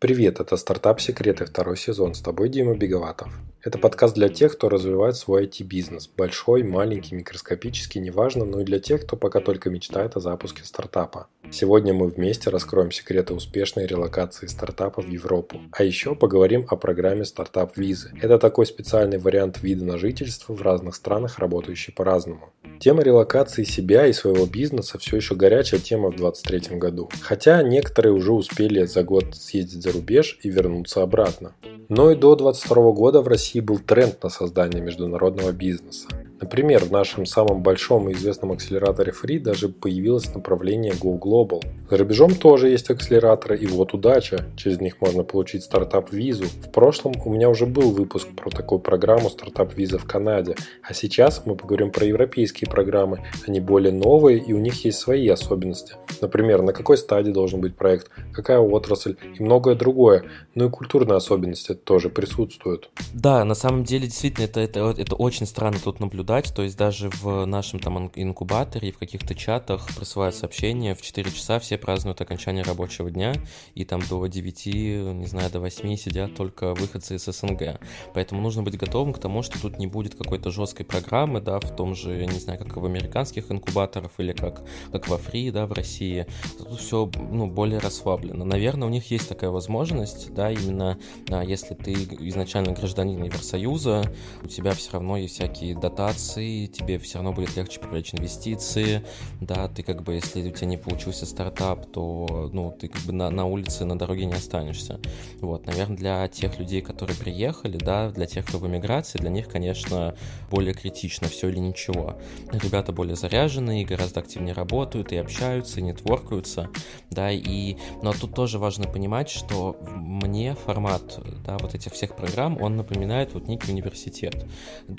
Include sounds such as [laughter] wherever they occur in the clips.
Привет, это «Стартап Секреты», второй сезон. С тобой Дима Беговатов. Это подкаст для тех, кто развивает свой IT-бизнес. Большой, маленький, микроскопический, неважно, но и для тех, кто пока только мечтает о запуске стартапа. Сегодня мы вместе раскроем секреты успешной релокации стартапа в Европу. А еще поговорим о программе стартап визы. Это такой специальный вариант вида на жительство в разных странах, работающий по-разному. Тема релокации себя и своего бизнеса все еще горячая тема в 2023 году. Хотя некоторые уже успели за год съездить за рубеж и вернуться обратно. Но и до 2022 года в России был тренд на создание международного бизнеса. Например, в нашем самом большом и известном акселераторе Free даже появилось направление Go Global. За рубежом тоже есть акселераторы, и вот удача, через них можно получить стартап-визу. В прошлом у меня уже был выпуск про такую программу стартап-виза в Канаде, а сейчас мы поговорим про европейские программы. Они более новые, и у них есть свои особенности. Например, на какой стадии должен быть проект, какая отрасль и многое другое. Ну и культурные особенности тоже присутствуют. Да, на самом деле, действительно, это, это, это очень странно тут наблюдать наблюдать, то есть даже в нашем там инкубаторе и в каких-то чатах присылают сообщения, в 4 часа все празднуют окончание рабочего дня, и там до 9, не знаю, до 8 сидят только выходцы из СНГ. Поэтому нужно быть готовым к тому, что тут не будет какой-то жесткой программы, да, в том же, я не знаю, как в американских инкубаторах или как, как во Фри, да, в России. Тут все, ну, более расслаблено. Наверное, у них есть такая возможность, да, именно а, если ты изначально гражданин Евросоюза, у тебя все равно есть всякие дотации, инвестиции, тебе все равно будет легче привлечь инвестиции, да, ты как бы, если у тебя не получился стартап, то, ну, ты как бы на, на улице, на дороге не останешься. Вот, наверное, для тех людей, которые приехали, да, для тех, кто в эмиграции, для них, конечно, более критично все или ничего. Ребята более заряженные, гораздо активнее работают и общаются, и нетворкаются, да, и, но тут тоже важно понимать, что мне формат, да, вот этих всех программ, он напоминает вот некий университет.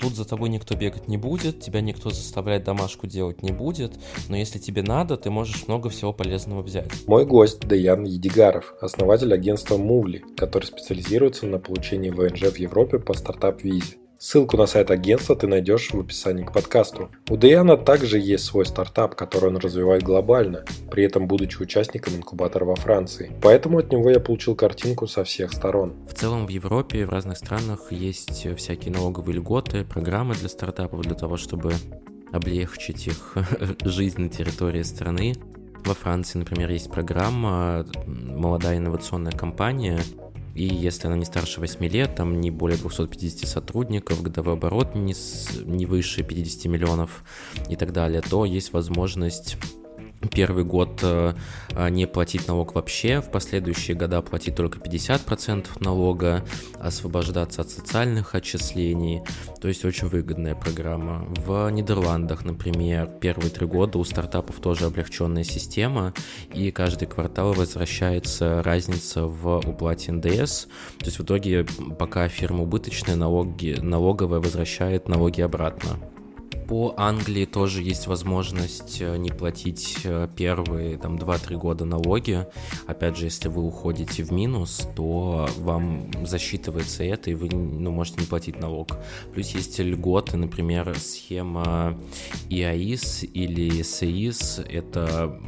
Тут за тобой никто бегать не будет, тебя никто заставлять домашку делать не будет, но если тебе надо, ты можешь много всего полезного взять. Мой гость Даян Едигаров, основатель агентства Мувли, который специализируется на получении ВНЖ в Европе по стартап-визе. Ссылку на сайт агентства ты найдешь в описании к подкасту. У Даяна также есть свой стартап, который он развивает глобально, при этом будучи участником инкубатора во Франции. Поэтому от него я получил картинку со всех сторон. В целом в Европе, в разных странах есть всякие налоговые льготы, программы для стартапов для того, чтобы облегчить их [laughs] жизнь на территории страны. Во Франции, например, есть программа «Молодая инновационная компания», и если она не старше 8 лет, там не более 250 сотрудников, годовой оборот не, с, не выше 50 миллионов и так далее, то есть возможность первый год э, не платить налог вообще, в последующие года платить только 50% налога, освобождаться от социальных отчислений, то есть очень выгодная программа. В Нидерландах, например, первые три года у стартапов тоже облегченная система, и каждый квартал возвращается разница в уплате НДС, то есть в итоге пока фирма убыточная, налоги, налоговая возвращает налоги обратно. По Англии тоже есть возможность э, не платить э, первые там 2-3 года налоги. Опять же, если вы уходите в минус, то вам засчитывается это, и вы ну, можете не платить налог. Плюс есть льготы, например, схема EAIS или SEIS. Это,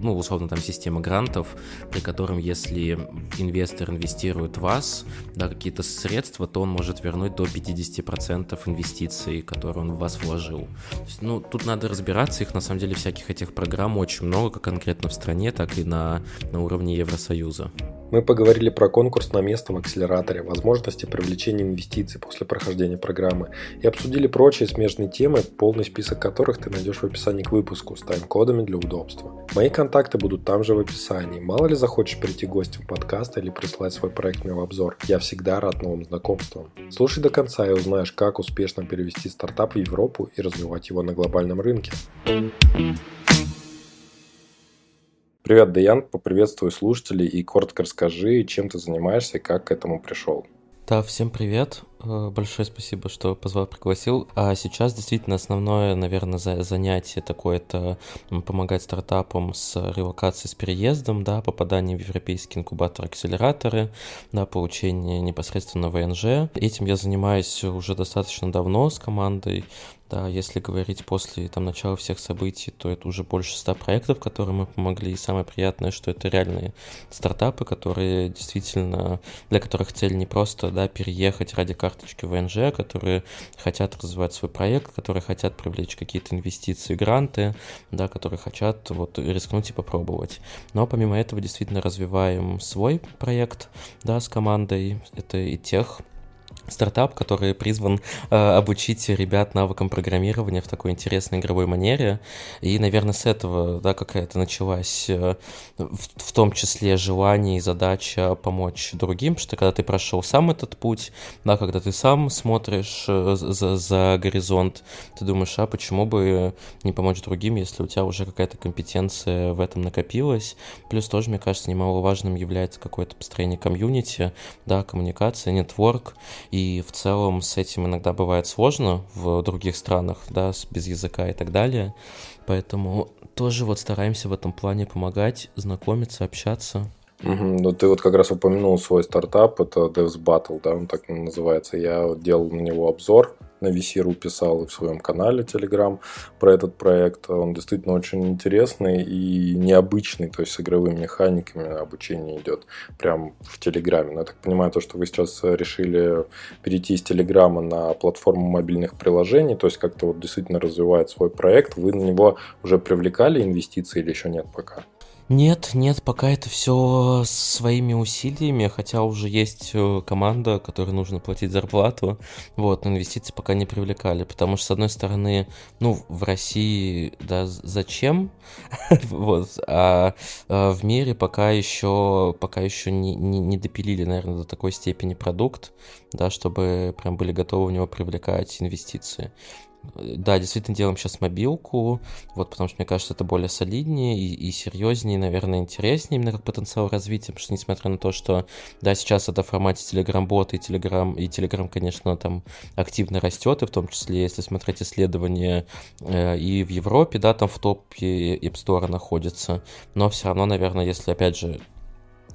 ну, условно, там система грантов, при котором, если инвестор инвестирует в вас, да, какие-то средства, то он может вернуть до 50% инвестиций, которые он в вас вложил. Есть, ну, тут надо разбираться, их на самом деле всяких этих программ очень много, как конкретно в стране, так и на, на уровне Евросоюза. Мы поговорили про конкурс на место в акселераторе, возможности привлечения инвестиций после прохождения программы и обсудили прочие смежные темы, полный список которых ты найдешь в описании к выпуску с тайм-кодами для удобства. Мои контакты будут там же в описании. Мало ли захочешь прийти гостем подкаста или прислать свой проектный обзор. Я всегда рад новым знакомствам. Слушай до конца и узнаешь, как успешно перевести стартап в Европу и развивать его на глобальном рынке. Привет, Даян, поприветствую слушателей и коротко расскажи, чем ты занимаешься и как к этому пришел. Да, всем привет. Э, большое спасибо, что позвал, пригласил. А сейчас действительно основное, наверное, занятие такое это помогать стартапам с релокацией, с переездом, да, попаданием в европейские инкубаторы-акселераторы, да, получение непосредственно ВНЖ. Этим я занимаюсь уже достаточно давно с командой. Да, если говорить после там, начала всех событий, то это уже больше ста проектов, которые мы помогли. И самое приятное, что это реальные стартапы, которые действительно, для которых цель не просто да, переехать ради карточки ВНЖ, которые хотят развивать свой проект, которые хотят привлечь какие-то инвестиции, гранты, да, которые хотят вот, рискнуть и попробовать. Но помимо этого действительно развиваем свой проект да, с командой. Это и тех стартап, который призван э, обучить ребят навыкам программирования в такой интересной игровой манере. И, наверное, с этого, да, какая-то началась э, в, в том числе желание и задача помочь другим, что когда ты прошел сам этот путь, да, когда ты сам смотришь э, за, за горизонт, ты думаешь, а почему бы не помочь другим, если у тебя уже какая-то компетенция в этом накопилась. Плюс тоже, мне кажется, немаловажным является какое-то построение комьюнити, да, коммуникация, нетворк, и в целом с этим иногда бывает сложно в других странах, да, без языка и так далее. Поэтому тоже вот стараемся в этом плане помогать, знакомиться, общаться. Угу. Ну, ты вот как раз упомянул свой стартап, это Devs Battle, да, он так называется. Я делал на него обзор на VC.ru писал и в своем канале Telegram про этот проект. Он действительно очень интересный и необычный, то есть с игровыми механиками обучение идет прям в Телеграме. Но я так понимаю, то, что вы сейчас решили перейти из Телеграма на платформу мобильных приложений, то есть как-то вот действительно развивает свой проект, вы на него уже привлекали инвестиции или еще нет пока? Нет, нет, пока это все своими усилиями, хотя уже есть э, команда, которой нужно платить зарплату, вот, но инвестиции пока не привлекали, потому что, с одной стороны, ну, в России, да, зачем, [laughs] вот, а, а в мире пока еще, пока еще не, не, не допилили, наверное, до такой степени продукт, да, чтобы прям были готовы в него привлекать инвестиции. Да, действительно делаем сейчас мобилку, вот, потому что мне кажется, это более солиднее и, и серьезнее, наверное, интереснее именно как потенциал развития, потому что несмотря на то, что, да, сейчас это в формате Telegram-бота и Telegram, и Telegram, конечно, там активно растет, и в том числе, если смотреть исследования э, и в Европе, да, там в топе App Store находится, но все равно, наверное, если, опять же,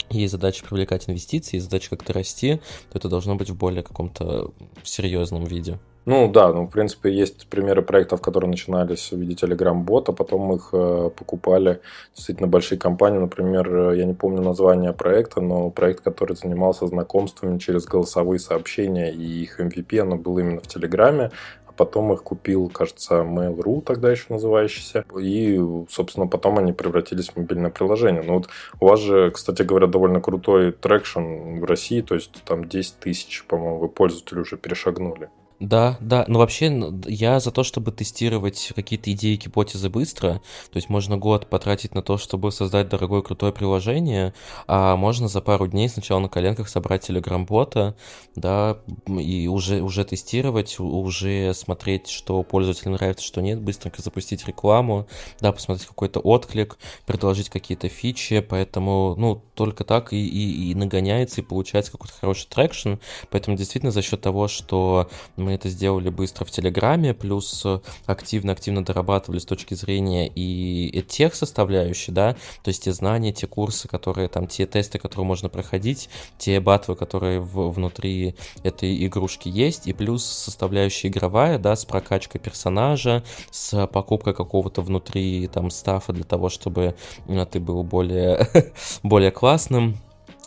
есть задача привлекать инвестиции, есть задача как-то расти, то это должно быть в более каком-то серьезном виде. Ну да, ну в принципе есть примеры проектов, которые начинались в виде Telegram-бота, потом их э, покупали действительно большие компании. Например, э, я не помню название проекта, но проект, который занимался знакомствами через голосовые сообщения, и их MVP, оно было именно в Телеграме а потом их купил, кажется, Mail.ru, тогда еще называющийся, и, собственно, потом они превратились в мобильное приложение. Ну вот у вас же, кстати говоря, довольно крутой traction в России, то есть там 10 тысяч, по-моему, вы пользователи уже перешагнули. Да, да, но вообще я за то, чтобы тестировать какие-то идеи гипотезы быстро, то есть можно год потратить на то, чтобы создать дорогое крутое приложение, а можно за пару дней сначала на коленках собрать телеграм-бота, да, и уже, уже тестировать, уже смотреть, что пользователям нравится, что нет, быстренько запустить рекламу, да, посмотреть какой-то отклик, предложить какие-то фичи, поэтому, ну, только так и, и, и нагоняется, и получается какой-то хороший traction, поэтому действительно за счет того, что мы это сделали быстро в Телеграме, плюс активно-активно дорабатывали с точки зрения и тех составляющих, да, то есть те знания, те курсы, которые там, те тесты, которые можно проходить, те батлы, которые в, внутри этой игрушки есть, и плюс составляющая игровая, да, с прокачкой персонажа, с покупкой какого-то внутри там стафа для того, чтобы ну, ты был более, [laughs] более классным,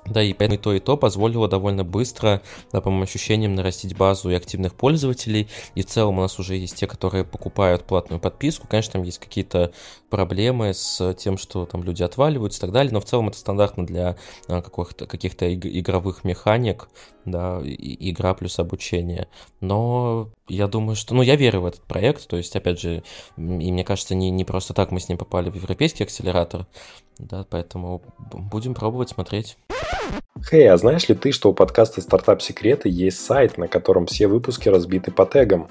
да, и поэтому и то, и то позволило довольно быстро, да, по моим ощущениям, нарастить базу и активных пользователей. И в целом у нас уже есть те, которые покупают платную подписку. Конечно, там есть какие-то проблемы с тем, что там люди отваливаются и так далее, но в целом это стандартно для а, каких-то каких игровых механик, да, игра плюс обучение. Но я думаю, что... Ну, я верю в этот проект, то есть, опять же, и мне кажется, не, не просто так мы с ним попали в европейский акселератор, да, поэтому будем пробовать смотреть. Хей, hey, а знаешь ли ты, что у подкаста «Стартап Секреты» есть сайт, на котором все выпуски разбиты по тегам?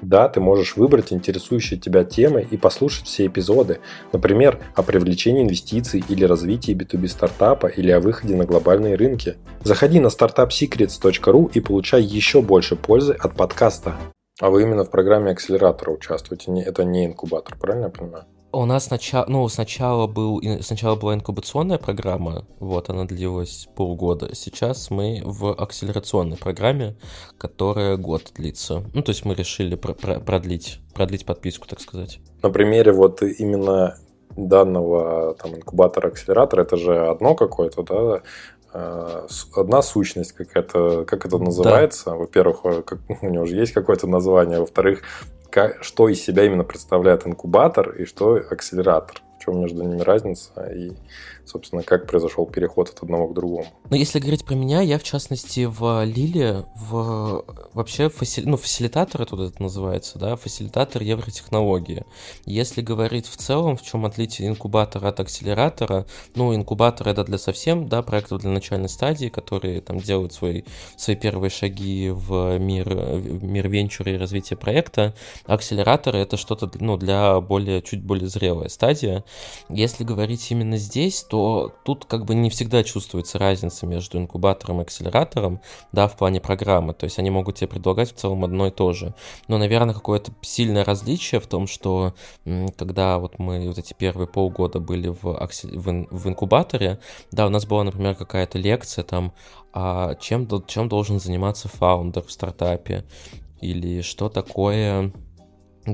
Да, ты можешь выбрать интересующие тебя темы и послушать все эпизоды, например, о привлечении инвестиций или развитии B2B стартапа или о выходе на глобальные рынки. Заходи на startupsecrets.ru и получай еще больше пользы от подкаста. А вы именно в программе акселератора участвуете, это не инкубатор, правильно я понимаю? У нас сначала, ну, сначала, был, сначала была инкубационная программа, вот, она длилась полгода. Сейчас мы в акселерационной программе, которая год длится. Ну, то есть мы решили про про продлить, продлить подписку, так сказать. На примере вот именно данного там инкубатора-акселератора, это же одно какое-то, да, одна сущность какая-то, как это называется. Да. Во-первых, как, [laughs] у него уже есть какое-то название. Во-вторых, как, что из себя именно представляет инкубатор и что акселератор. В чем между ними разница и собственно, как произошел переход от одного к другому. Ну, если говорить про меня, я, в частности, в Лиле, в вообще фаси... ну, фасилитатор это это называется, да, фасилитатор евротехнологии. Если говорить в целом, в чем отличие инкубатора от акселератора, ну, инкубатор это для совсем, да, проектов для начальной стадии, которые там делают свои, свои первые шаги в мир, в мир венчура и развития проекта. Акселератор это что-то, ну, для более, чуть более зрелая стадия. Если говорить именно здесь, то что тут как бы не всегда чувствуется разница между инкубатором и акселератором, да, в плане программы. То есть они могут тебе предлагать в целом одно и то же. Но, наверное, какое-то сильное различие в том, что когда вот мы вот эти первые полгода были в, в, в инкубаторе, да, у нас была, например, какая-то лекция там, а чем, чем должен заниматься фаундер в стартапе, или что такое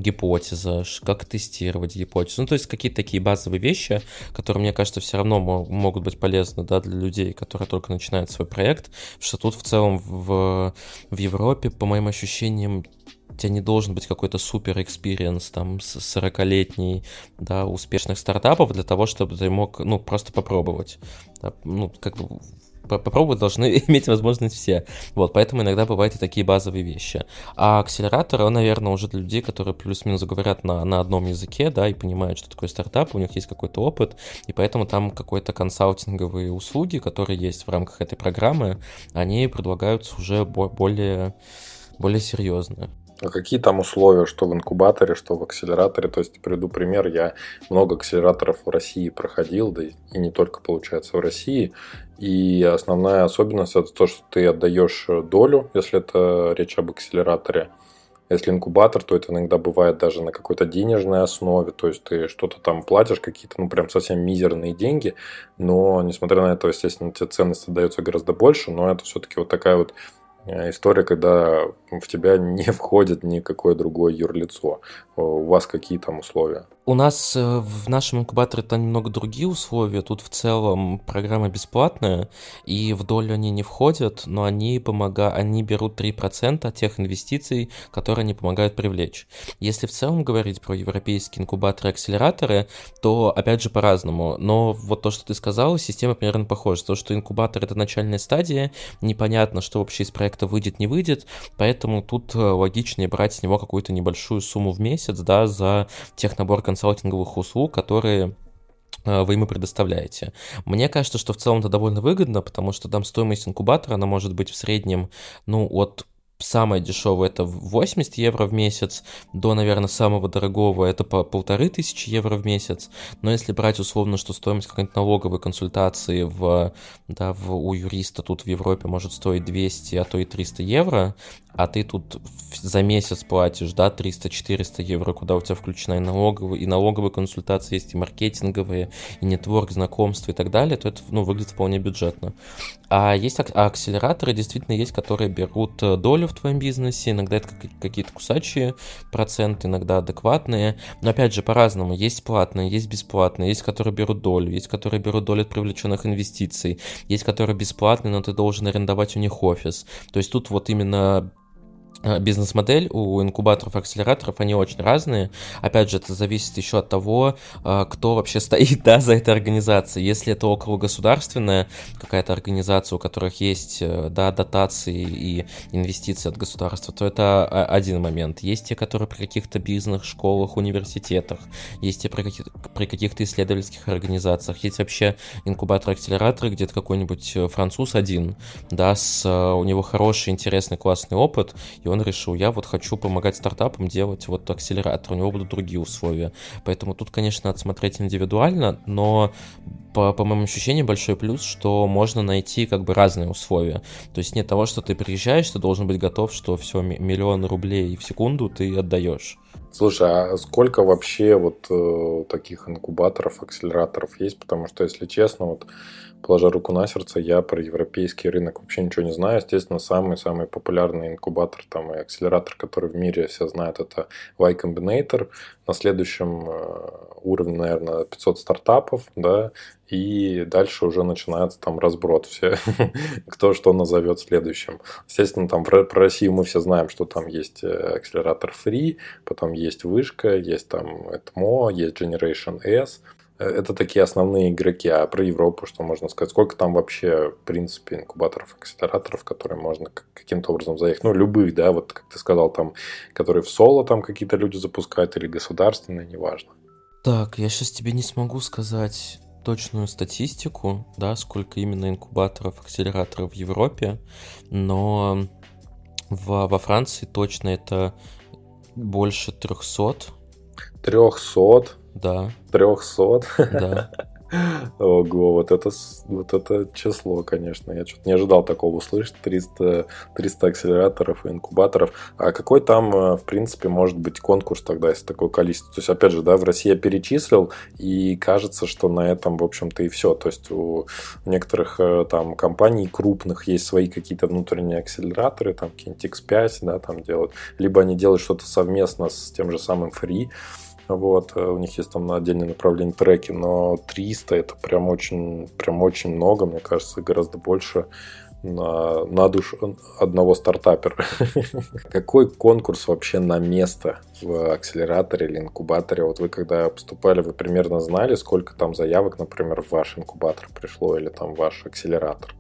гипотеза, как тестировать гипотезу. Ну, то есть какие-то такие базовые вещи, которые, мне кажется, все равно могут быть полезны да, для людей, которые только начинают свой проект, что тут в целом в, в Европе, по моим ощущениям, у тебя не должен быть какой-то супер experience там с 40-летний, да, успешных стартапов для того, чтобы ты мог, ну, просто попробовать. Да, ну, как бы попробовать должны [laughs] иметь возможность все. Вот, поэтому иногда бывают и такие базовые вещи. А акселератор, он, наверное, уже для людей, которые плюс-минус говорят на, на одном языке, да, и понимают, что такое стартап, у них есть какой-то опыт, и поэтому там какой-то консалтинговые услуги, которые есть в рамках этой программы, они предлагаются уже более, более серьезные. А какие там условия, что в инкубаторе, что в акселераторе? То есть, приведу пример, я много акселераторов в России проходил, да и не только, получается, в России. И основная особенность это то, что ты отдаешь долю, если это речь об акселераторе. Если инкубатор, то это иногда бывает даже на какой-то денежной основе, то есть ты что-то там платишь, какие-то, ну, прям совсем мизерные деньги, но, несмотря на это, естественно, тебе ценность отдается гораздо больше, но это все-таки вот такая вот Э, история, когда в тебя не [laughs] входит никакое другое юрлицо. У вас какие там условия? У нас э, в нашем инкубаторе там немного другие условия. Тут в целом программа бесплатная, и в долю они не входят, но они помогают, они берут 3% от тех инвестиций, которые они помогают привлечь. Если в целом говорить про европейские инкубаторы и акселераторы, то опять же по-разному. Но вот то, что ты сказал, система примерно похожа. То, что инкубатор это начальная стадия, непонятно, что вообще из проекта выйдет, не выйдет, поэтому тут э, логичнее брать с него какую-то небольшую сумму в месяц, да, за технабор консалтинговых услуг, которые э, вы ему предоставляете. Мне кажется, что в целом это довольно выгодно, потому что там стоимость инкубатора, она может быть в среднем, ну, от самое дешевое это 80 евро в месяц, до, наверное, самого дорогого это по полторы тысячи евро в месяц. Но если брать условно, что стоимость какой-нибудь налоговой консультации в, да, в, у юриста тут в Европе может стоить 200, а то и 300 евро, а ты тут за месяц платишь, да, 300-400 евро, куда у тебя включена и налоговая, и налоговые консультации есть, и маркетинговые, и нетворк, знакомства и так далее, то это, ну, выглядит вполне бюджетно. А есть а акселераторы, действительно есть, которые берут э, долю в твоем бизнесе, иногда это какие-то кусачие проценты, иногда адекватные, но опять же по-разному, есть платные, есть бесплатные, есть, которые берут долю, есть, которые берут долю от привлеченных инвестиций, есть, которые бесплатные, но ты должен арендовать у них офис. То есть тут вот именно бизнес-модель у инкубаторов, акселераторов, они очень разные. Опять же, это зависит еще от того, э, кто вообще стоит да, за этой организацией. Если это около государственная какая-то организация, у которых есть э, да, дотации и инвестиции от государства, то это один момент. Есть те, которые при каких-то бизнес-школах, университетах, есть те при, каких- при каких-то исследовательских организациях, есть вообще инкубатор-акселераторы, где-то какой-нибудь француз один, да, с, у него хороший, интересный, классный опыт, и он он решил, я вот хочу помогать стартапам делать вот акселератор, у него будут другие условия. Поэтому тут, конечно, надо смотреть индивидуально, но по, по моим ощущениям, большой плюс, что можно найти как бы разные условия. То есть нет того, что ты приезжаешь, ты должен быть готов, что все, миллион рублей в секунду ты отдаешь. Слушай, а сколько вообще вот э, таких инкубаторов, акселераторов есть? Потому что, если честно, вот положа руку на сердце, я про европейский рынок вообще ничего не знаю. Естественно, самый-самый популярный инкубатор там и акселератор, который в мире все знают, это Y Combinator. На следующем э, уровне, наверное, 500 стартапов, да, и дальше уже начинается там разброд все, [laughs] кто что назовет следующим. Естественно, там про, Россию мы все знаем, что там есть э, акселератор Free, потом есть Вышка, есть там ETMO, есть Generation S, это такие основные игроки. А про Европу что можно сказать? Сколько там вообще, в принципе, инкубаторов, акселераторов, которые можно каким-то образом заехать? Ну, любых, да, вот как ты сказал, там, которые в соло там какие-то люди запускают или государственные, неважно. Так, я сейчас тебе не смогу сказать точную статистику, да, сколько именно инкубаторов, акселераторов в Европе, но в, во Франции точно это больше 300. 300? Да. 300? Да. [laughs] Ого, вот это, вот это число, конечно. Я что-то не ожидал такого услышать. 300, 300 акселераторов и инкубаторов. А какой там, э, в принципе, может быть конкурс тогда, если такое количество? То есть, опять же, да, в России я перечислил, и кажется, что на этом, в общем-то, и все. То есть, у некоторых э, там компаний крупных есть свои какие-то внутренние акселераторы, там какие-нибудь X5, да, там делают. Либо они делают что-то совместно с тем же самым Free, вот, э, у них есть там на отдельное направление треки, но 300 это прям очень, прям очень много, мне кажется, гораздо больше на, на душу одного стартапера. [laughs] Какой конкурс вообще на место в акселераторе или инкубаторе? Вот вы когда поступали, вы примерно знали, сколько там заявок, например, в ваш инкубатор пришло или там в ваш акселератор?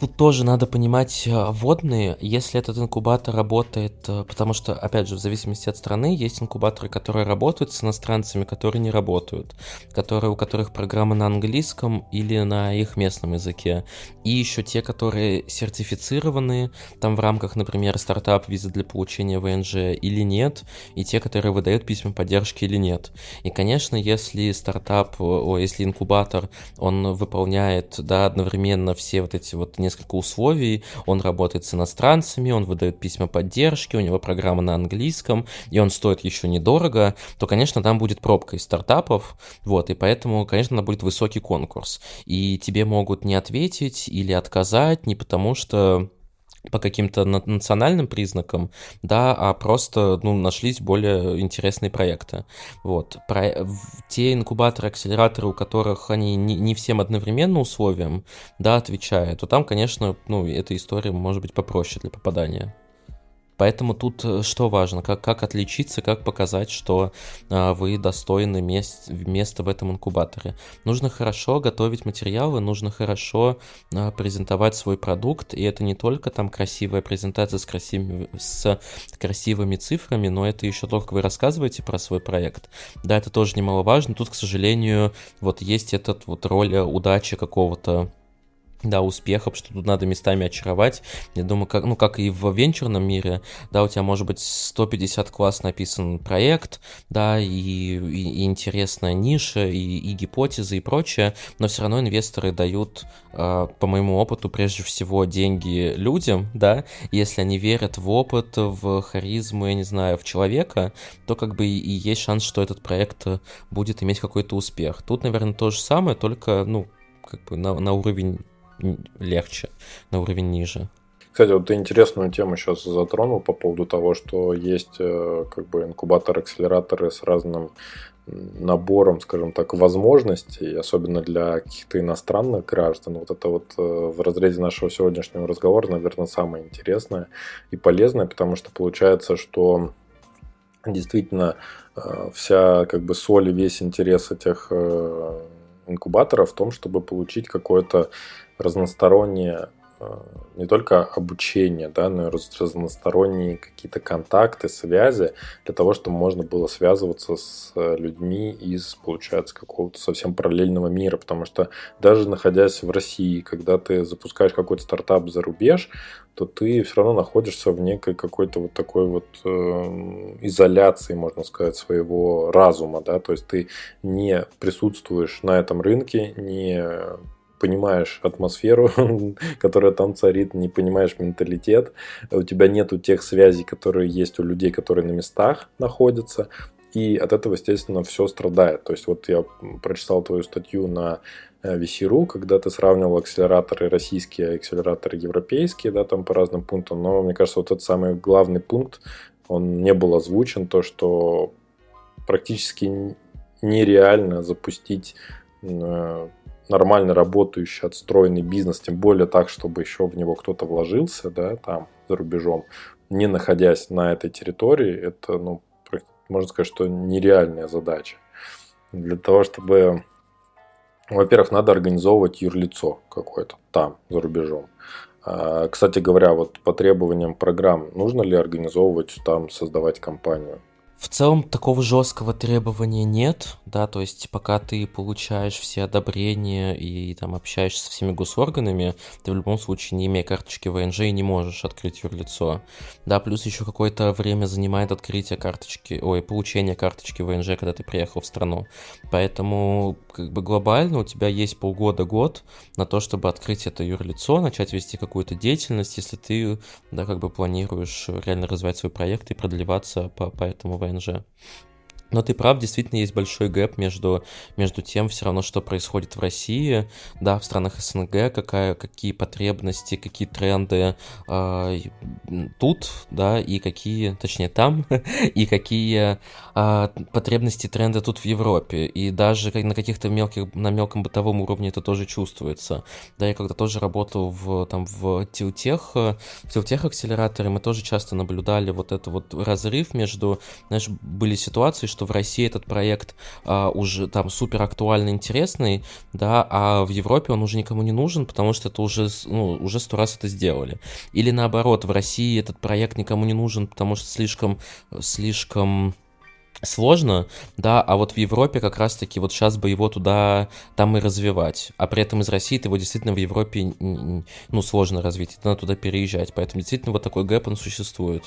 Тут тоже надо понимать э, вводные, если этот инкубатор работает, э, потому что, опять же, в зависимости от страны, есть инкубаторы, которые работают с иностранцами, которые не работают, которые, у которых программа на английском или на их местном языке, и еще те, которые сертифицированы, там в рамках, например, стартап визы для получения ВНЖ или нет, и те, которые выдают письма поддержки или нет. И, конечно, если стартап, о, если инкубатор, он выполняет, да, одновременно все вот эти вот несколько условий, он работает с иностранцами, он выдает письма поддержки, у него программа на английском, и он стоит еще недорого, то, конечно, там будет пробка из стартапов, вот, и поэтому, конечно, будет высокий конкурс. И тебе могут не ответить или отказать, не потому что по каким-то национальным признакам, да, а просто, ну, нашлись более интересные проекты. Вот. Про... Те инкубаторы, акселераторы, у которых они не, не всем одновременно условиям, да, отвечают, то там, конечно, ну, эта история может быть попроще для попадания. Поэтому тут э, что важно, как, как отличиться, как показать, что а, вы достойны мест, места в этом инкубаторе. Нужно хорошо готовить материалы, нужно хорошо а, презентовать свой продукт, и это не только там красивая презентация с красивыми, с красивыми цифрами, но это еще то, как вы рассказываете про свой проект. Да, это тоже немаловажно. Тут, к сожалению, вот есть этот вот роль э, удачи какого-то да, успехов, что тут надо местами очаровать. Я думаю, как, ну, как и в венчурном мире, да, у тебя может быть 150 класс написан проект, да, и, и, и интересная ниша, и, и гипотезы, и прочее, но все равно инвесторы дают, э, по моему опыту, прежде всего деньги людям, да, если они верят в опыт, в харизму, я не знаю, в человека, то как бы и есть шанс, что этот проект будет иметь какой-то успех. Тут, наверное, то же самое, только, ну, как бы на, на уровень легче, на уровень ниже. Кстати, вот ты интересную тему сейчас затронул по поводу того, что есть э, как бы инкубаторы, акселераторы с разным набором, скажем так, возможностей, особенно для каких-то иностранных граждан. Вот это вот э, в разрезе нашего сегодняшнего разговора, наверное, самое интересное и полезное, потому что получается, что действительно э, вся как бы соль и весь интерес этих инкубаторов в том, чтобы получить какое-то разностороннее не только обучение, да, но и разносторонние какие-то контакты, связи для того, чтобы можно было связываться с людьми из, получается, какого-то совсем параллельного мира. Потому что даже находясь в России, когда ты запускаешь какой-то стартап за рубеж, то ты все равно находишься в некой какой-то вот такой вот э, изоляции, можно сказать, своего разума, да, то есть ты не присутствуешь на этом рынке, не понимаешь атмосферу, [laughs] которая там царит, не понимаешь менталитет, у тебя нету тех связей, которые есть у людей, которые на местах находятся, и от этого, естественно, все страдает. То есть вот я прочитал твою статью на VC.ru, когда ты сравнивал акселераторы российские, акселераторы европейские, да, там по разным пунктам, но мне кажется, вот этот самый главный пункт, он не был озвучен, то, что практически нереально запустить э, нормально работающий, отстроенный бизнес, тем более так, чтобы еще в него кто-то вложился, да, там, за рубежом, не находясь на этой территории, это, ну, можно сказать, что нереальная задача. Для того, чтобы во-первых, надо организовывать юрлицо какое-то там, за рубежом. А, кстати говоря, вот по требованиям программ, нужно ли организовывать там, создавать компанию? В целом такого жесткого требования нет, да, то есть пока ты получаешь все одобрения и там общаешься со всеми госорганами, ты в любом случае, не имея карточки ВНЖ, не можешь открыть юрлицо. Да, плюс еще какое-то время занимает открытие карточки, ой, получение карточки ВНЖ, когда ты приехал в страну. Поэтому как бы глобально у тебя есть полгода-год на то, чтобы открыть это юрлицо, начать вести какую-то деятельность, если ты, да, как бы планируешь реально развивать свой проект и продлеваться по, по этому ВНЖ. ВНЖ. Но ты прав, действительно есть большой гэп между, между тем, все равно, что происходит в России, да, в странах СНГ, какая, какие потребности, какие тренды э, тут, да, и какие, точнее, там, [laughs] и какие э, потребности, тренды тут в Европе. И даже на каких-то мелких, на мелком бытовом уровне это тоже чувствуется. Да, я когда тоже работал в, там, в Тилтех, в Тилтех акселераторе, мы тоже часто наблюдали вот этот вот разрыв между, знаешь, были ситуации, что в России этот проект а, уже там супер актуальный, интересный, да, а в Европе он уже никому не нужен, потому что это уже, ну, уже сто раз это сделали. Или наоборот, в России этот проект никому не нужен, потому что слишком, слишком сложно, да, а вот в Европе как раз-таки вот сейчас бы его туда, там и развивать, а при этом из России его действительно в Европе, ну, сложно развить, надо туда переезжать, поэтому действительно вот такой гэп, он существует.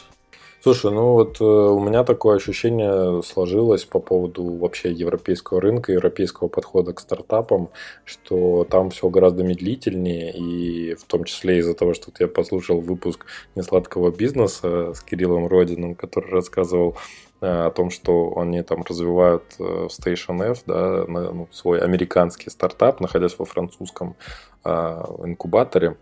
Слушай, ну вот э, у меня такое ощущение сложилось по поводу вообще европейского рынка, европейского подхода к стартапам, что там все гораздо медлительнее, и в том числе из-за того, что я послушал выпуск несладкого бизнеса с Кириллом Родиным, который рассказывал э, о том, что они там развивают э, Station F, да, ну, свой американский стартап, находясь во французском инкубаторе.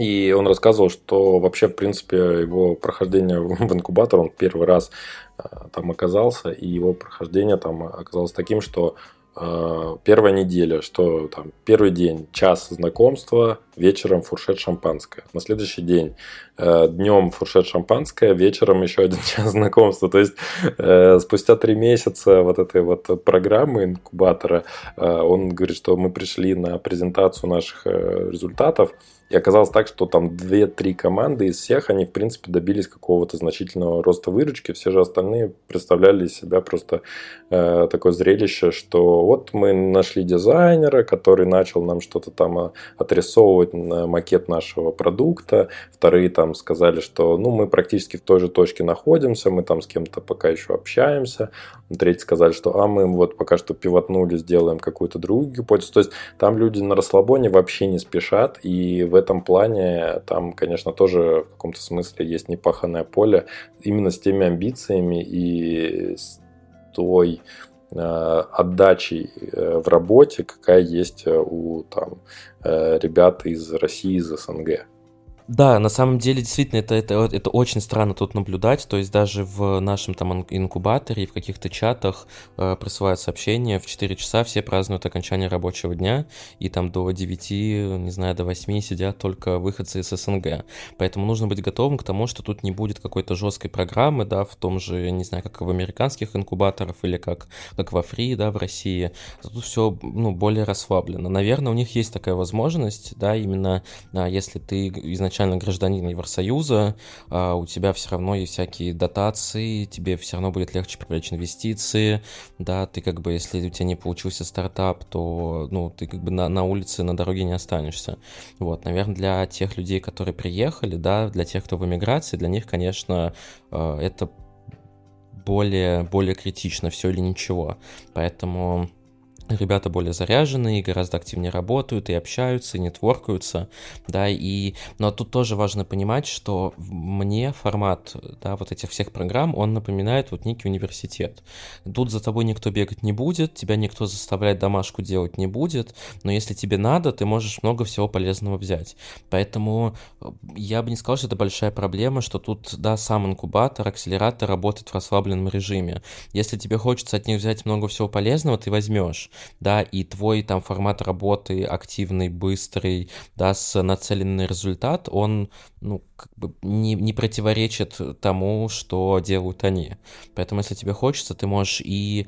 И он рассказывал, что вообще, в принципе, его прохождение в инкубатор, он первый раз э, там оказался, и его прохождение там оказалось таким, что э, первая неделя, что там первый день час знакомства, вечером фуршет шампанское. На следующий день э, днем фуршет шампанское, вечером еще один [laughs] час знакомства. То есть э, спустя три месяца вот этой вот программы инкубатора э, он говорит, что мы пришли на презентацию наших э, результатов, и оказалось так, что там 2-3 команды из всех, они, в принципе, добились какого-то значительного роста выручки. Все же остальные представляли из себя просто э, такое зрелище, что вот мы нашли дизайнера, который начал нам что-то там э, отрисовывать на макет нашего продукта. Вторые там сказали, что ну, мы практически в той же точке находимся, мы там с кем-то пока еще общаемся. Третьи сказали, что а мы вот пока что пивотнули, сделаем какую-то другую гипотезу. То есть там люди на расслабоне вообще не спешат, и в этом плане там, конечно, тоже в каком-то смысле есть непаханное поле именно с теми амбициями и с той э, отдачей э, в работе, какая есть у там, э, ребят из России, из СНГ. Да, на самом деле, действительно, это, это, это очень странно тут наблюдать. То есть даже в нашем там инкубаторе в каких-то чатах э, присылают сообщения, в 4 часа все празднуют окончание рабочего дня, и там до 9, не знаю, до 8 сидят только выходцы из СНГ. Поэтому нужно быть готовым к тому, что тут не будет какой-то жесткой программы, да, в том же, не знаю, как в американских инкубаторах или как, как во Фри, да, в России. Тут все, ну, более расслаблено. Наверное, у них есть такая возможность, да, именно а, если ты изначально изначально гражданин Евросоюза, а у тебя все равно есть всякие дотации, тебе все равно будет легче привлечь инвестиции, да, ты как бы, если у тебя не получился стартап, то, ну, ты как бы на, на улице, на дороге не останешься. Вот, наверное, для тех людей, которые приехали, да, для тех, кто в эмиграции, для них, конечно, э, это более, более критично, все или ничего. Поэтому ребята более заряженные, гораздо активнее работают и общаются, и нетворкаются, да, и, но тут тоже важно понимать, что мне формат, да, вот этих всех программ, он напоминает вот некий университет. Тут за тобой никто бегать не будет, тебя никто заставлять домашку делать не будет, но если тебе надо, ты можешь много всего полезного взять. Поэтому э, я бы не сказал, что это большая проблема, что тут, да, сам инкубатор, акселератор работает в расслабленном режиме. Если тебе хочется от них взять много всего полезного, ты возьмешь да, и твой там формат работы активный, быстрый, да, с нацеленный результат, он, ну, как бы не, не противоречит тому, что делают они. Поэтому, если тебе хочется, ты можешь и,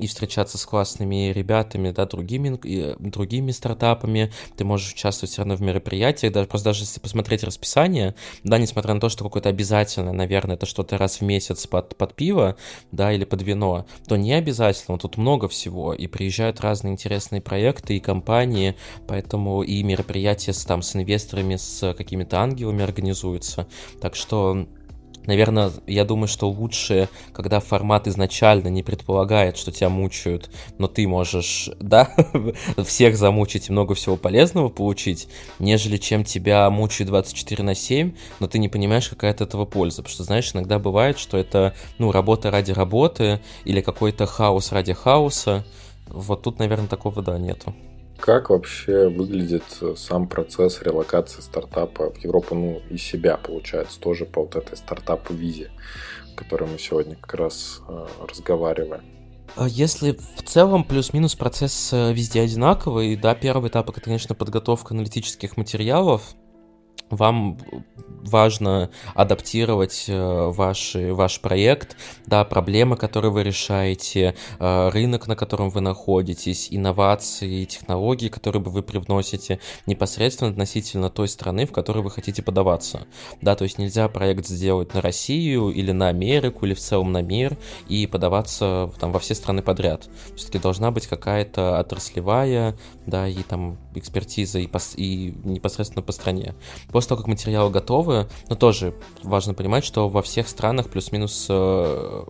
и встречаться с классными ребятами, да, другими, и, другими стартапами, ты можешь участвовать все равно в мероприятиях, даже, просто даже если посмотреть расписание, да, несмотря на то, что какое-то обязательно, наверное, это что-то раз в месяц под, под пиво, да, или под вино, то не обязательно, тут много всего, и приезжают разные интересные проекты и компании, поэтому и мероприятия с, там, с инвесторами, с какими-то ангелами организуют, формируется. Так что Наверное, я думаю, что лучше, когда формат изначально не предполагает, что тебя мучают, но ты можешь, [laughs] да, всех замучить и много всего полезного получить, нежели чем тебя мучают 24 на 7, но ты не понимаешь, какая от этого польза. Потому что, знаешь, иногда бывает, что это, ну, работа ради работы или какой-то хаос ради хаоса. Вот тут, наверное, такого, да, нету. Как вообще выглядит э, сам процесс релокации стартапа в Европу, ну и себя, получается, тоже по вот этой стартап-визе, о которой мы сегодня как раз э, разговариваем? А если в целом плюс-минус процесс э, везде одинаковый, да, первый этап это, конечно, подготовка аналитических материалов, вам важно адаптировать э, ваш, ваш проект, да, проблемы, которые вы решаете, э, рынок, на котором вы находитесь, инновации, технологии, которые бы вы привносите непосредственно относительно той страны, в которой вы хотите подаваться. Да, то есть нельзя проект сделать на Россию или на Америку или в целом на мир и подаваться там во все страны подряд. Все-таки должна быть какая-то отраслевая, да, и там экспертиза и, пос, и непосредственно по стране. После того, как материалы готовы, но тоже важно понимать, что во всех странах плюс-минус э,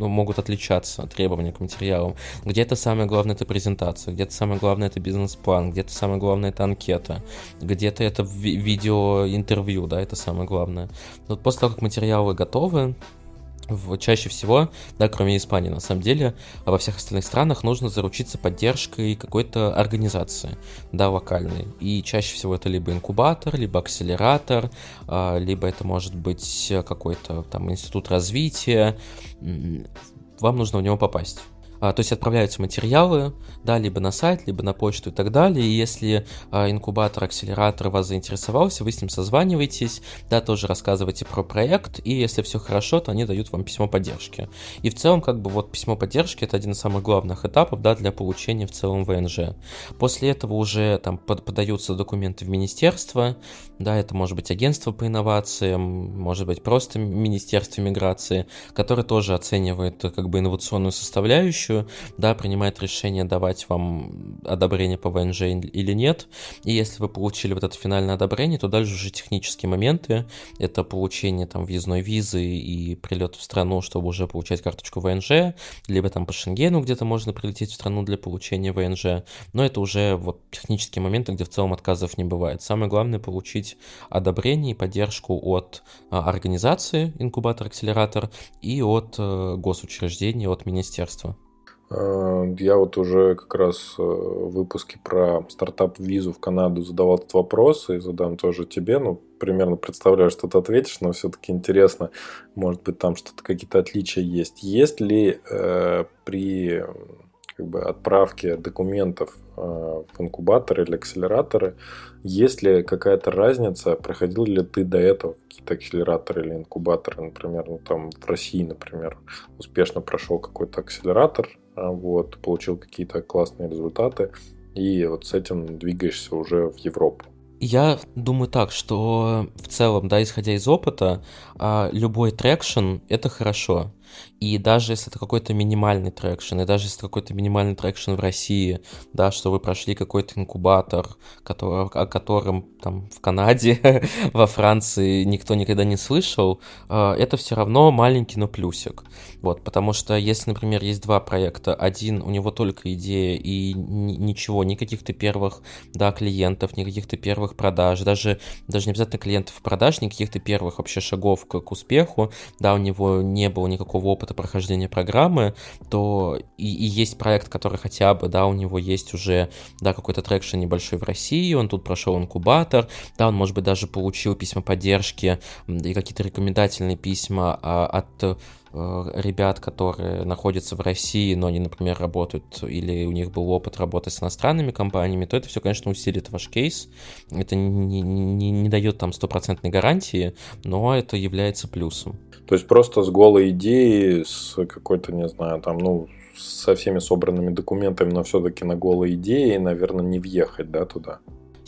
ну, могут отличаться требования к материалам. Где-то самое главное это презентация, где-то самое главное это бизнес-план, где-то самое главное это анкета, где-то это ви- видео-интервью, да, это самое главное. Но вот после того, как материалы готовы, чаще всего, да, кроме Испании, на самом деле, во всех остальных странах нужно заручиться поддержкой какой-то организации, да, локальной. И чаще всего это либо инкубатор, либо акселератор, а, либо это может быть какой-то там институт развития. Вам нужно в него попасть. А, то есть отправляются материалы, да, либо на сайт, либо на почту и так далее. И если а, инкубатор, акселератор вас заинтересовался, вы с ним созваниваетесь, да, тоже рассказываете про проект, и если все хорошо, то они дают вам письмо поддержки. И в целом, как бы вот письмо поддержки это один из самых главных этапов, да, для получения в целом ВНЖ. После этого уже там под, подаются документы в министерство, да, это может быть агентство по инновациям, может быть просто Министерство миграции, которое тоже оценивает как бы инновационную составляющую, комиссию, да, принимает решение, давать вам одобрение по ВНЖ или нет. И если вы получили вот это финальное одобрение, то дальше уже технические моменты. Это получение там въездной визы и прилет в страну, чтобы уже получать карточку ВНЖ, либо там по Шенгену где-то можно прилететь в страну для получения ВНЖ. Но это уже вот технические моменты, где в целом отказов не бывает. Самое главное получить одобрение и поддержку от а, организации инкубатор-акселератор и от э, госучреждения, от министерства. Э, я вот уже как раз э, в выпуске про стартап-визу в Канаду задавал этот вопрос и задам тоже тебе. Ну, примерно представляю, что ты ответишь, но все-таки интересно, может быть, там что-то какие-то отличия есть. Есть ли э, при как бы, отправке документов э, в инкубаторы или акселераторы, есть ли какая-то разница, проходил ли ты до этого какие-то акселераторы или инкубаторы, например, ну там в России, например, успешно прошел какой-то акселератор, вот, получил какие-то классные результаты, и вот с этим двигаешься уже в Европу. Я думаю так, что в целом, да, исходя из опыта, а, любой traction — это хорошо. И даже если это какой-то минимальный traction, и даже если это какой-то минимальный traction в России, да, что вы прошли какой-то инкубатор, который, о котором там в Канаде, [laughs] во Франции никто никогда не слышал, э, это все равно маленький, но плюсик. Вот, потому что если, например, есть два проекта, один, у него только идея и ничего, никаких-то первых, да, клиентов, никаких-то первых продаж, даже, даже не обязательно клиентов продаж, никаких-то первых вообще шагов к, к успеху, да, у него не было никакого опыта опыта прохождения программы, то и, и есть проект, который хотя бы, да, у него есть уже, да, какой-то traction небольшой в России, он тут прошел инкубатор, да, он, может быть, даже получил письма поддержки и какие-то рекомендательные письма а, от Э, ребят, которые находятся в России, но они, например, работают или у них был опыт работы с иностранными компаниями, то это все, конечно, усилит ваш кейс. Это не, не, не дает там стопроцентной гарантии, но это является плюсом. То есть просто с голой идеей, с какой-то, не знаю, там, ну, со всеми собранными документами, но все-таки на голой идее, наверное, не въехать, да, туда?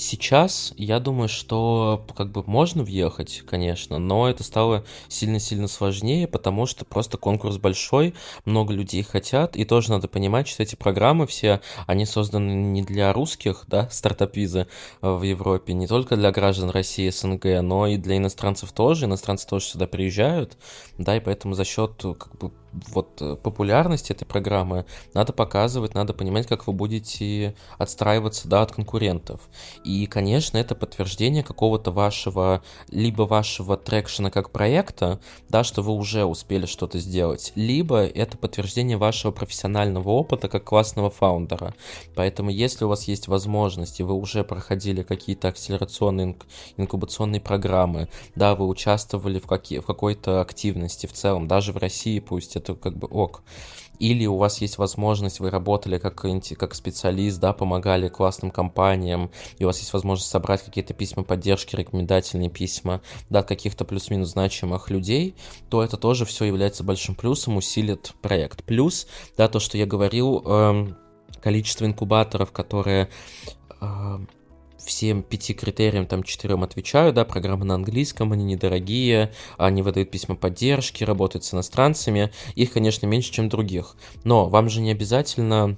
Сейчас я думаю, что как бы можно въехать, конечно, но это стало сильно-сильно сложнее, потому что просто конкурс большой, много людей хотят, и тоже надо понимать, что эти программы все, они созданы не для русских, да, стартап-визы э, в Европе, не только для граждан России, СНГ, но и для иностранцев тоже, иностранцы тоже сюда приезжают, да, и поэтому за счет как бы вот э, популярности этой программы надо показывать, надо понимать, как вы будете отстраиваться, да, от конкурентов. И, конечно, это подтверждение какого-то вашего, либо вашего трекшена как проекта, да, что вы уже успели что-то сделать, либо это подтверждение вашего профессионального опыта как классного фаундера. Поэтому, если у вас есть возможность, и вы уже проходили какие-то акселерационные инкубационные программы, да, вы участвовали в, какие, в какой-то активности в целом, даже в России пусть это как бы ок. Или у вас есть возможность, вы работали как, как специалист, да, помогали классным компаниям, и у вас есть возможность собрать какие-то письма поддержки, рекомендательные письма, да, от каких-то плюс-минус значимых людей, то это тоже все является большим плюсом, усилит проект. Плюс, да, то, что я говорил, э, количество инкубаторов, которые э, всем пяти критериям, там четырем отвечаю, да, программы на английском, они недорогие, они выдают письма поддержки, работают с иностранцами, их, конечно, меньше, чем других. Но вам же не обязательно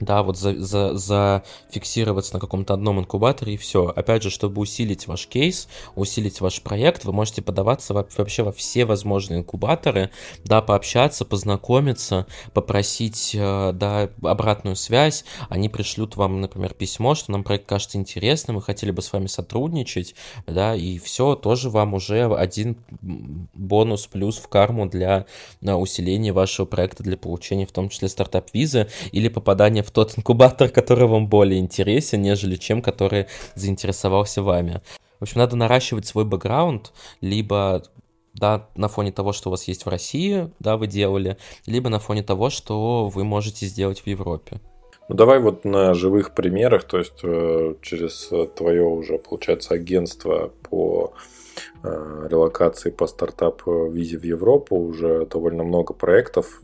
да, вот за, за, зафиксироваться на каком-то одном инкубаторе и все. Опять же, чтобы усилить ваш кейс, усилить ваш проект, вы можете подаваться вообще во все возможные инкубаторы, да, пообщаться, познакомиться, попросить, э, да, обратную связь, они пришлют вам, например, письмо, что нам проект кажется интересным, мы хотели бы с вами сотрудничать, да, и все, тоже вам уже один бонус плюс в карму для усиления вашего проекта, для получения в том числе стартап-визы или попадания в тот инкубатор, который вам более интересен, нежели чем который заинтересовался вами. В общем, надо наращивать свой бэкграунд, либо да, на фоне того, что у вас есть в России, да, вы делали, либо на фоне того, что вы можете сделать в Европе. Ну давай вот на живых примерах, то есть э, через твое уже, получается, агентство по э, релокации по стартап-визе в Европу уже довольно много проектов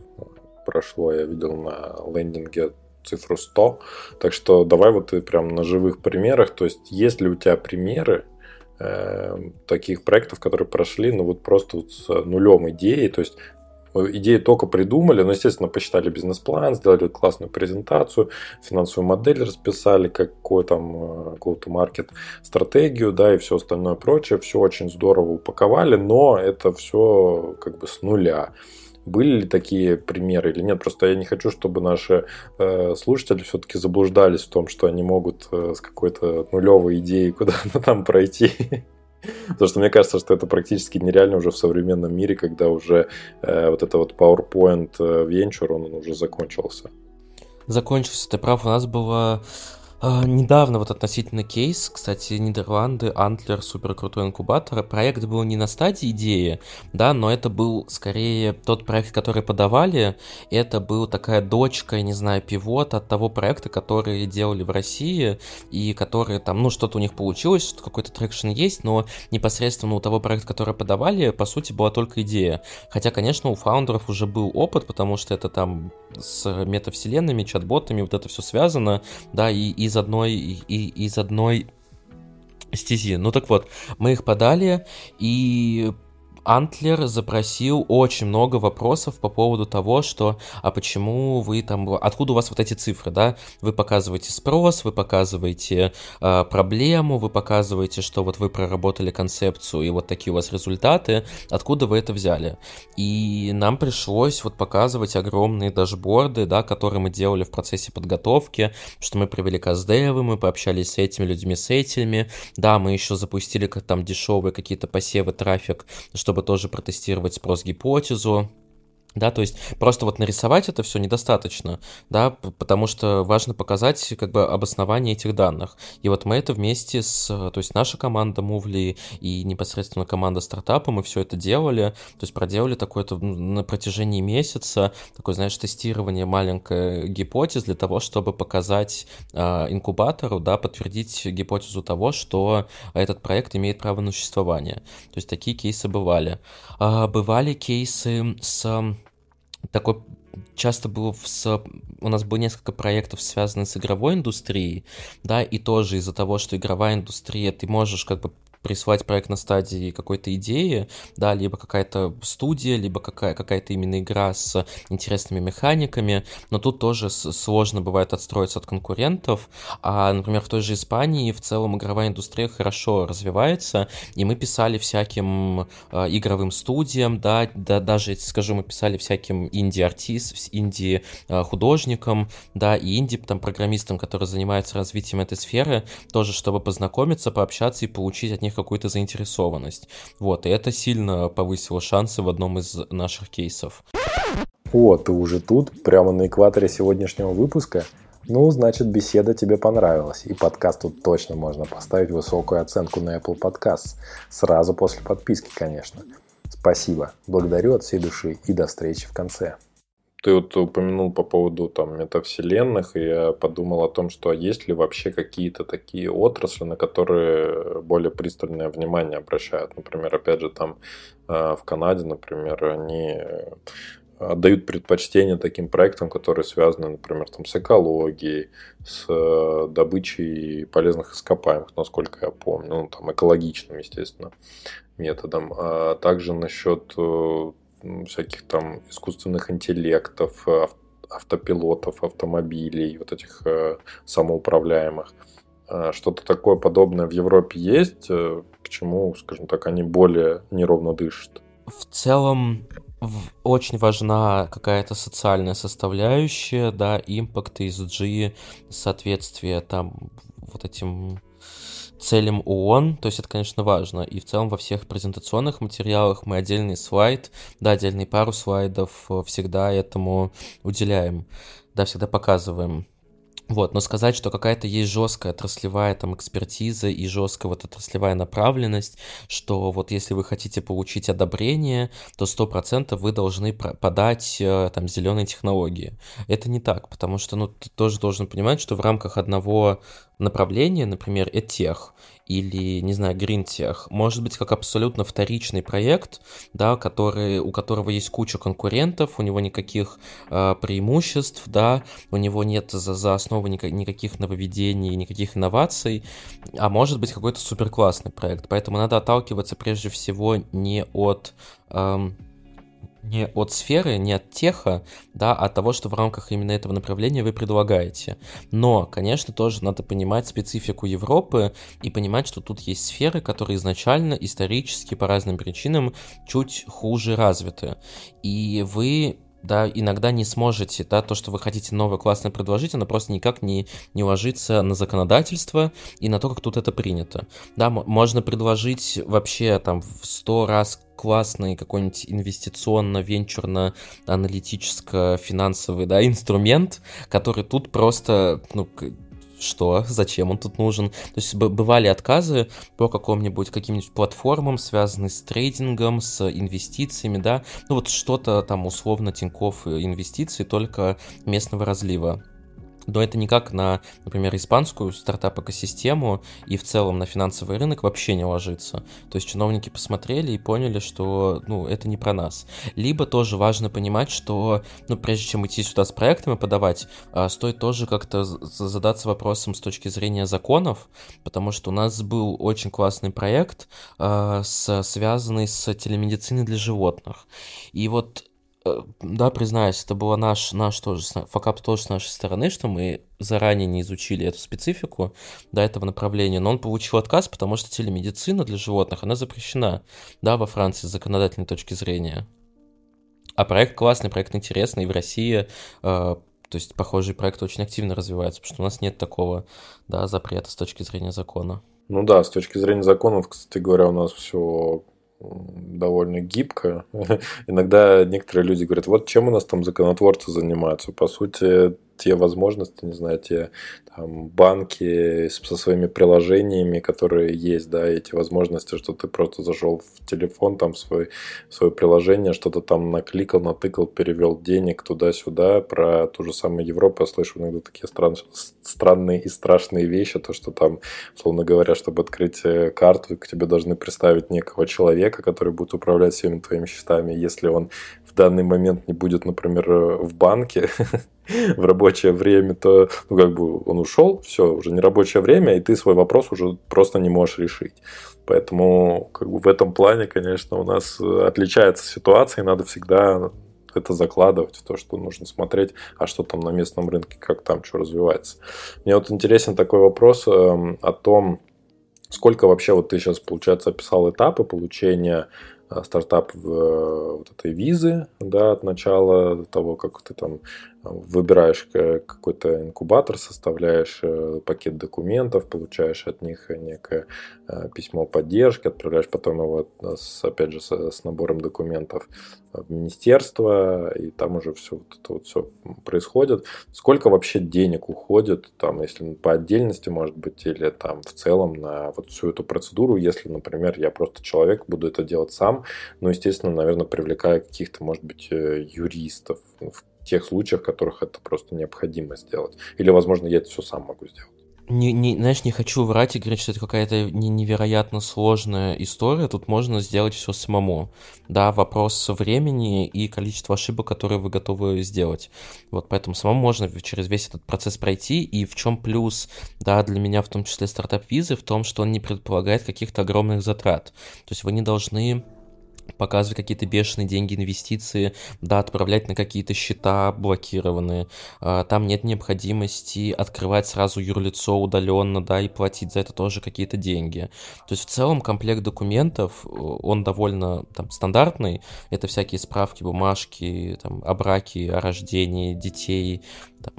прошло, я видел на лендинге цифру 100. Так что давай вот ты прям на живых примерах. То есть есть ли у тебя примеры э, таких проектов, которые прошли, ну вот просто вот с нулем идеи, то есть идеи только придумали, но, естественно, посчитали бизнес-план, сделали классную презентацию, финансовую модель расписали, какой там э, go-to-market стратегию, да, и все остальное прочее. Все очень здорово упаковали, но это все как бы с нуля. Были ли такие примеры или нет? Просто я не хочу, чтобы наши э, слушатели все-таки заблуждались в том, что они могут э, с какой-то нулевой идеей куда-то там пройти. Потому что мне кажется, что это практически нереально уже в современном мире, когда уже э, вот это вот PowerPoint э, Venture, он, он уже закончился. закончился, ты прав, у нас было а, недавно вот относительно кейс, кстати, Нидерланды, Антлер, супер крутой инкубатор. Проект был не на стадии идеи, да, но это был скорее тот проект, который подавали. Это был такая дочка, я не знаю, пивот от того проекта, который делали в России и который там, ну, что-то у них получилось, что какой-то traction есть, но непосредственно у того проекта, который подавали, по сути, была только идея. Хотя, конечно, у фаундеров уже был опыт, потому что это там с метавселенными, чат-ботами, вот это все связано, да, и из одной, и, из одной стези. Ну так вот, мы их подали, и Antler запросил очень много вопросов по поводу того, что, а почему вы там, откуда у вас вот эти цифры, да? Вы показываете спрос, вы показываете э, проблему, вы показываете, что вот вы проработали концепцию и вот такие у вас результаты, откуда вы это взяли? И нам пришлось вот показывать огромные дашборды, да, которые мы делали в процессе подготовки, что мы привели каздевы, мы пообщались с этими людьми, с этими, да, мы еще запустили как там дешевые какие-то посевы, трафик, чтобы чтобы тоже протестировать спрос-гипотезу, да, то есть просто вот нарисовать это все недостаточно, да, потому что важно показать как бы обоснование этих данных. И вот мы это вместе с, то есть наша команда Мувли и непосредственно команда стартапа, мы все это делали, то есть проделали такое-то на протяжении месяца, такое, знаешь, тестирование маленькой гипотез для того, чтобы показать э, инкубатору, да, подтвердить гипотезу того, что этот проект имеет право на существование. То есть такие кейсы бывали. А, бывали кейсы с такой часто было с... У нас было несколько проектов, связанных с игровой индустрией, да, и тоже из-за того, что игровая индустрия, ты можешь как бы присылать проект на стадии какой-то идеи, да, либо какая-то студия, либо какая- какая-то именно игра с интересными механиками, но тут тоже сложно бывает отстроиться от конкурентов, а, например, в той же Испании в целом игровая индустрия хорошо развивается, и мы писали всяким э, игровым студиям, да, да, даже, скажу, мы писали всяким инди-артистам, инди-художникам, да, и инди-там программистам, которые занимаются развитием этой сферы, тоже чтобы познакомиться, пообщаться и получить от них них какую-то заинтересованность. Вот, и это сильно повысило шансы в одном из наших кейсов. О, ты уже тут, прямо на экваторе сегодняшнего выпуска? Ну, значит, беседа тебе понравилась, и подкасту точно можно поставить высокую оценку на Apple Podcasts, сразу после подписки, конечно. Спасибо, благодарю от всей души и до встречи в конце. Ты вот упомянул по поводу там метавселенных, и я подумал о том, что есть ли вообще какие-то такие отрасли, на которые более пристальное внимание обращают. Например, опять же, там э, в Канаде, например, они отдают предпочтение таким проектам, которые связаны, например, там, с экологией, с э, добычей полезных ископаемых, насколько я помню, ну, там, экологичным, естественно, методом. А также насчет э, всяких там искусственных интеллектов, автопилотов, автомобилей, вот этих э, самоуправляемых. А что-то такое подобное в Европе есть, э, почему, скажем так, они более неровно дышат? В целом, очень важна какая-то социальная составляющая, да, импакт, ESG, соответствие там вот этим целям ООН, то есть это, конечно, важно. И в целом во всех презентационных материалах мы отдельный слайд, да, отдельный пару слайдов э, всегда этому уделяем, да, всегда показываем. Вот, но сказать, что какая-то есть жесткая отраслевая там экспертиза и жесткая вот отраслевая направленность, что вот если вы хотите получить одобрение, то сто процентов вы должны подать э, там зеленые технологии. Это не так, потому что, ну, ты тоже должен понимать, что в рамках одного направления, например, EdTech, или, не знаю, GreenTech, может быть как абсолютно вторичный проект, да, который, у которого есть куча конкурентов, у него никаких э, преимуществ, да, у него нет за, за основу никак, никаких нововведений, никаких инноваций, а может быть какой-то супер классный проект. Поэтому надо отталкиваться прежде всего не от... Эм, не от сферы, не от теха, да, а от того, что в рамках именно этого направления вы предлагаете. Но, конечно, тоже надо понимать специфику Европы и понимать, что тут есть сферы, которые изначально исторически по разным причинам чуть хуже развиты. И вы да, иногда не сможете, да, то, что вы хотите новое классное предложить, оно просто никак не, не ложится на законодательство и на то, как тут это принято. Да, можно предложить вообще там в сто раз классный какой-нибудь инвестиционно-венчурно-аналитическо-финансовый, да, инструмент, который тут просто, ну, что, зачем он тут нужен. То есть бывали отказы по каким-нибудь каким-нибудь платформам, связанным с трейдингом, с инвестициями, да, ну вот что-то там условно Тинькофф инвестиции, только местного разлива но это никак на, например, испанскую стартап-экосистему и в целом на финансовый рынок вообще не ложится. То есть чиновники посмотрели и поняли, что, ну, это не про нас. Либо тоже важно понимать, что, ну, прежде чем идти сюда с проектами подавать, а, стоит тоже как-то задаться вопросом с точки зрения законов, потому что у нас был очень классный проект, а, связанный с телемедициной для животных. И вот да, признаюсь, это было наш, наш тоже, факап тоже с нашей стороны, что мы заранее не изучили эту специфику до этого направления, но он получил отказ, потому что телемедицина для животных, она запрещена, да, во Франции с законодательной точки зрения. А проект классный, проект интересный, и в России, э, то есть похожие проекты очень активно развиваются, потому что у нас нет такого, да, запрета с точки зрения закона. Ну да, с точки зрения законов, кстати говоря, у нас все довольно гибко. [laughs] Иногда некоторые люди говорят, вот чем у нас там законотворцы занимаются. По сути, те возможности, не знаю, те там, банки со своими приложениями, которые есть, да, эти возможности, что ты просто зашел в телефон, там, в свой, в свое приложение, что-то там накликал, натыкал, перевел денег туда-сюда. Про ту же самую Европу я слышу иногда такие стран, странные и страшные вещи, то, что там, условно говоря, чтобы открыть э, карту, к тебе должны представить некого человека, который будет управлять всеми твоими счетами. Если он в данный момент не будет, например, в банке, [laughs] в рабочее время, то ну, как бы он ушел, все, уже не рабочее время, и ты свой вопрос уже просто не можешь решить. Поэтому как бы в этом плане, конечно, у нас отличается ситуация, и надо всегда это закладывать в то, что нужно смотреть, а что там на местном рынке, как там что развивается. Мне вот интересен такой вопрос э, о том, сколько вообще вот ты сейчас, получается, описал этапы получения э, стартап в, э, вот этой визы, да, от начала того, как ты там выбираешь какой-то инкубатор, составляешь э, пакет документов, получаешь от них некое э, письмо поддержки, отправляешь потом его, э, с, опять же, с, набором документов в министерство, и там уже все вот это вот все происходит. Сколько вообще денег уходит, там, если по отдельности, может быть, или там в целом на вот всю эту процедуру, если, например, я просто человек, буду это делать сам, ну, естественно, наверное, привлекая каких-то, может быть, юристов, в тех случаях, в которых это просто необходимо сделать. Или, возможно, я это все сам могу сделать. Не, не, знаешь, не хочу врать и говорить, что это какая-то невероятно сложная история. Тут можно сделать все самому. Да, вопрос времени и количества ошибок, которые вы готовы сделать. Вот поэтому самому можно через весь этот процесс пройти. И в чем плюс, да, для меня в том числе стартап-визы, в том, что он не предполагает каких-то огромных затрат. То есть вы не должны показывать какие-то бешеные деньги, инвестиции, да, отправлять на какие-то счета блокированные. А, там нет необходимости открывать сразу юрлицо удаленно, да, и платить за это тоже какие-то деньги. То есть в целом комплект документов, он довольно там стандартный. Это всякие справки, бумажки, там, о браке, о рождении детей, там,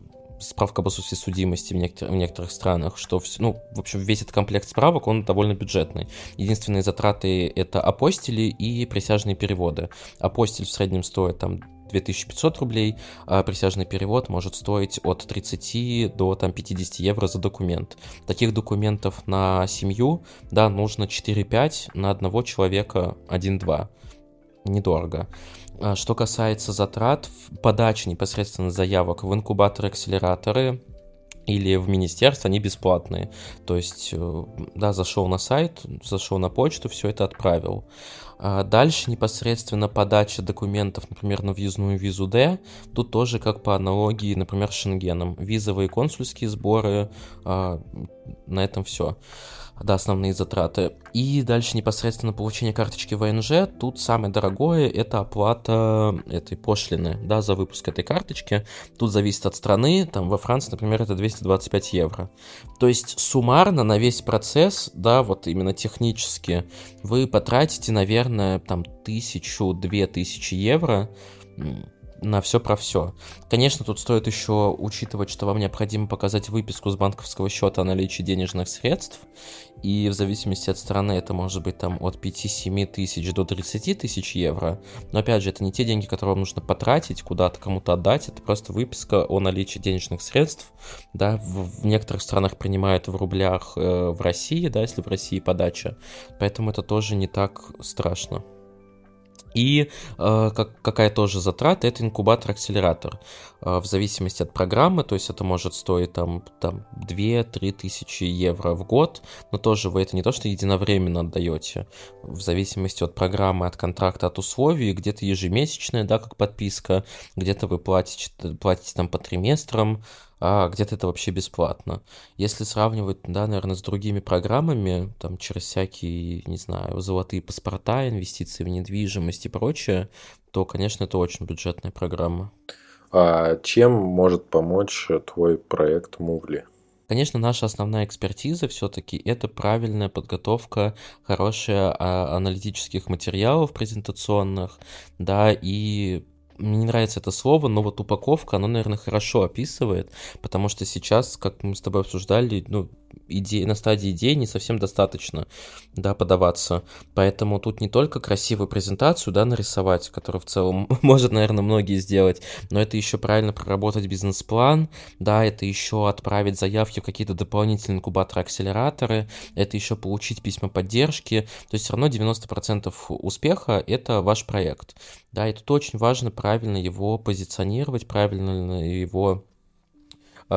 справка об отсутствии судимости в, некотор- в некоторых странах, что, все, ну, в общем, весь этот комплект справок, он довольно бюджетный. Единственные затраты — это апостили и присяжные переводы. Апостиль в среднем стоит там 2500 рублей, а присяжный перевод может стоить от 30 до там, 50 евро за документ. Таких документов на семью, да, нужно 4-5, на одного человека 1-2. Недорого. А что касается затрат, подачи непосредственно заявок в инкубаторы-акселераторы или в министерство, они бесплатные. То есть, э, да, зашел на сайт, зашел на почту, все это отправил. А дальше непосредственно подача документов, например, на въездную визу D, тут тоже как по аналогии, например, с Шенгеном. Визовые консульские сборы, а, на этом все да, основные затраты. И дальше непосредственно получение карточки ВНЖ. Тут самое дорогое это оплата этой пошлины, да, за выпуск этой карточки. Тут зависит от страны, там во Франции, например, это 225 евро. То есть суммарно на весь процесс, да, вот именно технически, вы потратите, наверное, там тысячу, две тысячи евро на все про все. Конечно, тут стоит еще учитывать, что вам необходимо показать выписку с банковского счета о наличии денежных средств, и в зависимости от страны это может быть там от 5-7 тысяч до 30 тысяч евро. Но опять же, это не те деньги, которые вам нужно потратить, куда-то кому-то отдать, это просто выписка о наличии денежных средств. Да, в, в некоторых странах принимают в рублях э, в России, да, если в России подача. Поэтому это тоже не так страшно. И э, как, какая тоже затрата, это инкубатор-акселератор. Э, в зависимости от программы, то есть это может стоить там, там 2-3 тысячи евро в год, но тоже вы это не то, что единовременно отдаете. В зависимости от программы, от контракта, от условий, где-то ежемесячная, да, как подписка, где-то вы платите, платите там по триместрам, а где-то это вообще бесплатно. Если сравнивать, да, наверное, с другими программами, там, через всякие, не знаю, золотые паспорта, инвестиции в недвижимость и прочее, то, конечно, это очень бюджетная программа. А чем может помочь твой проект Мувли? Конечно, наша основная экспертиза все-таки это правильная подготовка, хорошая а, аналитических материалов презентационных, да, и мне не нравится это слово, но вот упаковка, оно, наверное, хорошо описывает, потому что сейчас, как мы с тобой обсуждали, ну, идеи, на стадии идеи не совсем достаточно, да, подаваться. Поэтому тут не только красивую презентацию, да, нарисовать, которую в целом [laughs] может, наверное, многие сделать, но это еще правильно проработать бизнес-план, да, это еще отправить заявки в какие-то дополнительные инкубаторы-акселераторы, это еще получить письма поддержки, то есть все равно 90% успеха — это ваш проект, да, и тут очень важно правильно его позиционировать, правильно его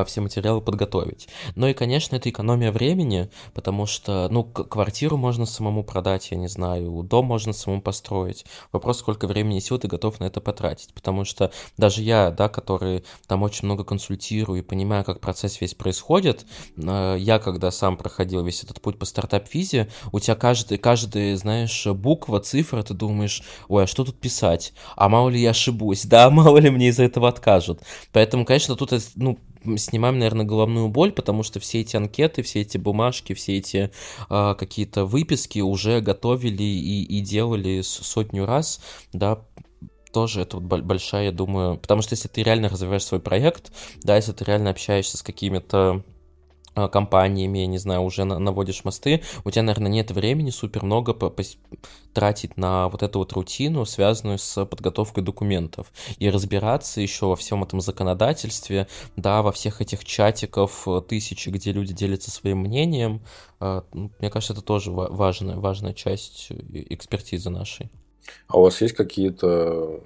все материалы подготовить. Ну и, конечно, это экономия времени, потому что, ну, квартиру можно самому продать, я не знаю, дом можно самому построить. Вопрос, сколько времени сил ты готов на это потратить, потому что даже я, да, который там очень много консультирую и понимаю, как процесс весь происходит, а, я, когда сам проходил весь этот путь по стартап-визе, у тебя каждый, каждый, знаешь, буква, цифра, ты думаешь, ой, а что тут писать? А мало ли я ошибусь? Да, [laughs] мало ли мне из-за этого откажут. Поэтому, конечно, тут, ну, снимаем, наверное, головную боль, потому что все эти анкеты, все эти бумажки, все эти э, какие-то выписки уже готовили и, и делали сотню раз, да, тоже это вот большая, я думаю, потому что если ты реально развиваешь свой проект, да, если ты реально общаешься с какими-то компаниями, я не знаю, уже наводишь мосты, у тебя, наверное, нет времени супер много тратить на вот эту вот рутину, связанную с подготовкой документов, и разбираться еще во всем этом законодательстве, да, во всех этих чатиков э, тысячи, где люди делятся своим мнением. А, ну, мне кажется, это тоже важная, важная часть э, экспертизы нашей. А у вас есть какие-то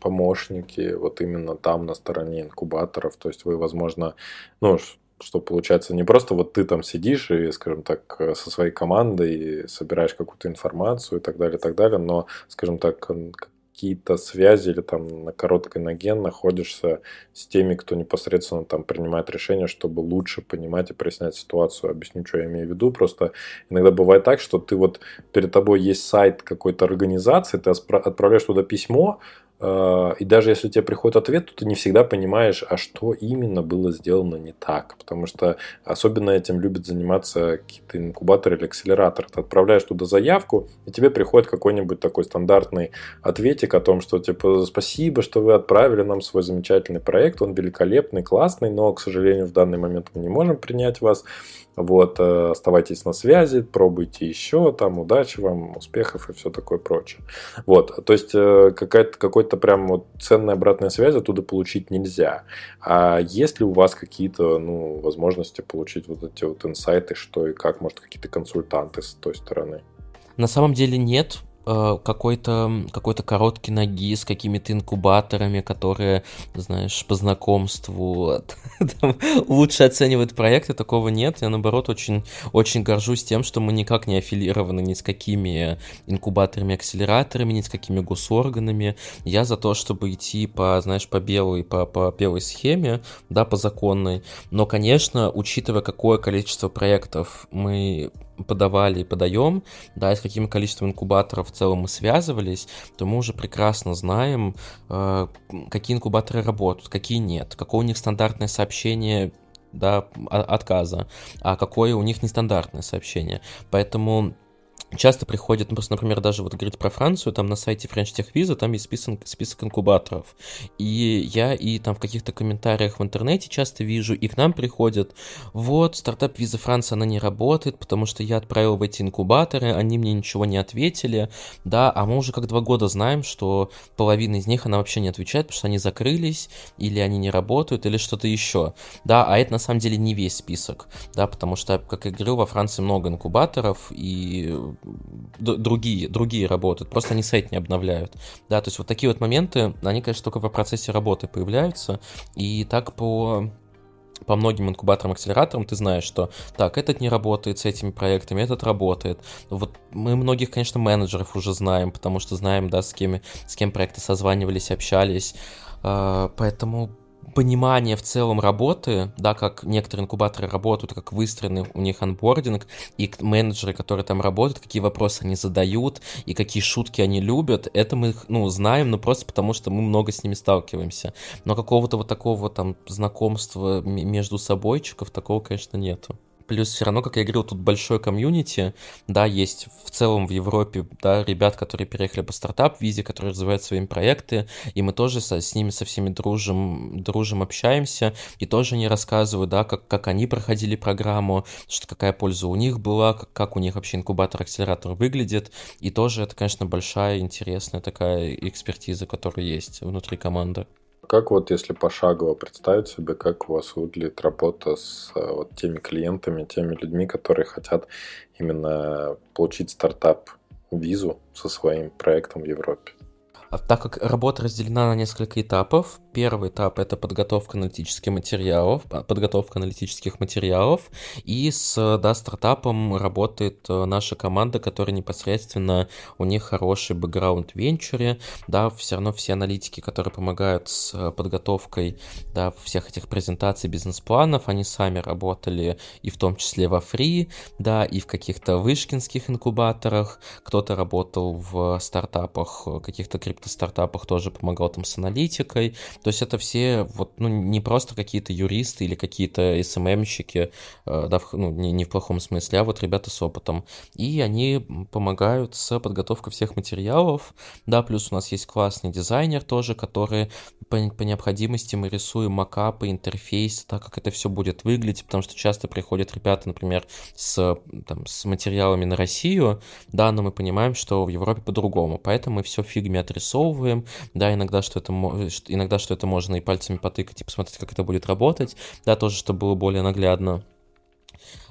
помощники вот именно там на стороне инкубаторов? То есть вы, возможно, ну, что получается не просто вот ты там сидишь и, скажем так, э, со своей командой собираешь какую-то информацию и так далее, и так далее, но, скажем так, какие-то связи или там на короткой ноге находишься с теми, кто непосредственно там принимает решения, чтобы лучше понимать и прояснять ситуацию. Объясню, что я имею в виду. Просто иногда бывает так, что ты вот перед тобой есть сайт какой-то организации, ты отправляешь туда письмо, и даже если у тебя приходит ответ, то ты не всегда понимаешь, а что именно было сделано не так. Потому что особенно этим любят заниматься какие-то инкубаторы или акселераторы. Ты отправляешь туда заявку, и тебе приходит какой-нибудь такой стандартный ответик о том, что типа спасибо, что вы отправили нам свой замечательный проект, он великолепный, классный, но, к сожалению, в данный момент мы не можем принять вас. Вот, э, оставайтесь на связи, пробуйте еще, там, удачи вам, успехов и все такое прочее. Вот, то есть э, какая-то, какой-то прям вот ценной обратной связи оттуда получить нельзя. А есть ли у вас какие-то, ну, возможности получить вот эти вот инсайты, что и как, может, какие-то консультанты с той стороны? На самом деле нет, Э, какой-то какой-то короткий ноги с какими-то инкубаторами, которые, знаешь, по знакомству [laughs] там, лучше оценивают проекты, такого нет. Я, наоборот, очень, очень горжусь тем, что мы никак не аффилированы ни с какими инкубаторами, акселераторами, ни с какими госорганами. Я за то, чтобы идти по, знаешь, по белой, по, по белой схеме, да, по законной. Но, конечно, учитывая, какое количество проектов мы подавали и подаем, да, и с каким количеством инкубаторов в целом мы связывались, то мы уже прекрасно знаем, э, какие инкубаторы работают, какие нет, какое у них стандартное сообщение да, отказа, а какое у них нестандартное сообщение. Поэтому часто приходят, ну, просто, например, даже вот говорить про Францию, там на сайте French Tech Visa, там есть список, список инкубаторов. И я и там в каких-то комментариях в интернете часто вижу, и к нам приходят, вот, стартап Виза Франция, она не работает, потому что я отправил в эти инкубаторы, они мне ничего не ответили, да, а мы уже как два года знаем, что половина из них, она вообще не отвечает, потому что они закрылись, или они не работают, или что-то еще, да, а это на самом деле не весь список, да, потому что, как я говорил, во Франции много инкубаторов, и другие, другие работают, просто они сайт не обновляют. Да, то есть вот такие вот моменты, они, конечно, только в процессе работы появляются, и так по по многим инкубаторам, акселераторам ты знаешь, что так, этот не работает с этими проектами, этот работает. Вот мы многих, конечно, менеджеров уже знаем, потому что знаем, да, с кем, с кем проекты созванивались, общались. А, поэтому понимание в целом работы, да, как некоторые инкубаторы работают, как выстроены у них анбординг, и менеджеры, которые там работают, какие вопросы они задают, и какие шутки они любят, это мы, ну, знаем, но просто потому, что мы много с ними сталкиваемся. Но какого-то вот такого там знакомства между собойчиков, такого, конечно, нету. Плюс все равно, как я говорил, тут большой комьюнити, да, есть в целом в Европе, да, ребят, которые переехали по стартап-визе, которые развивают свои проекты, и мы тоже со, с ними со всеми дружим, дружим, общаемся, и тоже они рассказывают, да, как, как они проходили программу, что какая польза у них была, как, как у них вообще инкубатор-акселератор выглядит, и тоже это, конечно, большая, интересная такая экспертиза, которая есть внутри команды. Как вот если пошагово представить себе, как у вас выглядит работа с э, вот теми клиентами, теми людьми, которые хотят именно получить стартап-визу со своим проектом в Европе? А так как работа разделена на несколько этапов, первый этап это подготовка аналитических материалов, а, подготовка аналитических материалов, и с да, стартапом работает э, наша команда, которая непосредственно, у них хороший бэкграунд в венчуре, да, все равно все аналитики, которые помогают с подготовкой, да, всех этих презентаций, бизнес-планов, они сами работали и в том числе во фри, да, и в каких-то вышкинских инкубаторах, кто-то работал в стартапах, э, каких-то крипто-стартапах тоже помогал там с аналитикой. То есть это все вот, ну, не просто какие-то юристы или какие-то СММщики, э, да, в, ну, не, не в плохом смысле, а вот ребята с опытом. И они помогают с подготовкой всех материалов. Да, плюс у нас есть классный дизайнер тоже, который по, по необходимости мы рисуем макапы, интерфейс, так как это все будет выглядеть, потому что часто приходят ребята, например, с, там, с материалами на Россию, да, но мы понимаем, что в Европе по-другому, поэтому мы все фигме отрисуем отрисовываем, да, иногда что это, иногда что это можно и пальцами потыкать и посмотреть, как это будет работать, да, тоже, чтобы было более наглядно.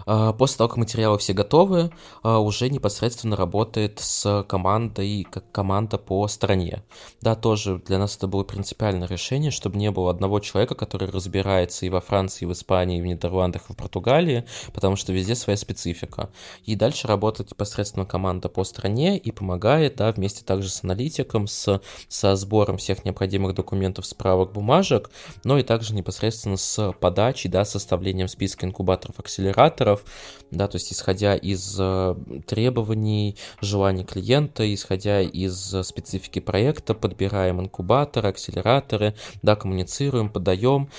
А, после того, как материалы все готовы, а, уже непосредственно работает с командой, как команда по стране. Да, тоже для нас это было принципиальное решение, чтобы не было одного человека, который разбирается и во Франции, и в Испании, и в Нидерландах, и в Португалии, потому что везде своя специфика. И дальше работает непосредственно команда по стране и помогает, да, вместе также с аналитиком, с, со сбором всех необходимых документов, справок, бумажек, но и также непосредственно с подачей, да, составлением списка инкубаторов, акселераторов, инвесторов, да, то есть исходя из э, требований, желаний клиента, исходя из э, специфики проекта, подбираем инкубаторы, акселераторы, да, коммуницируем, подаем,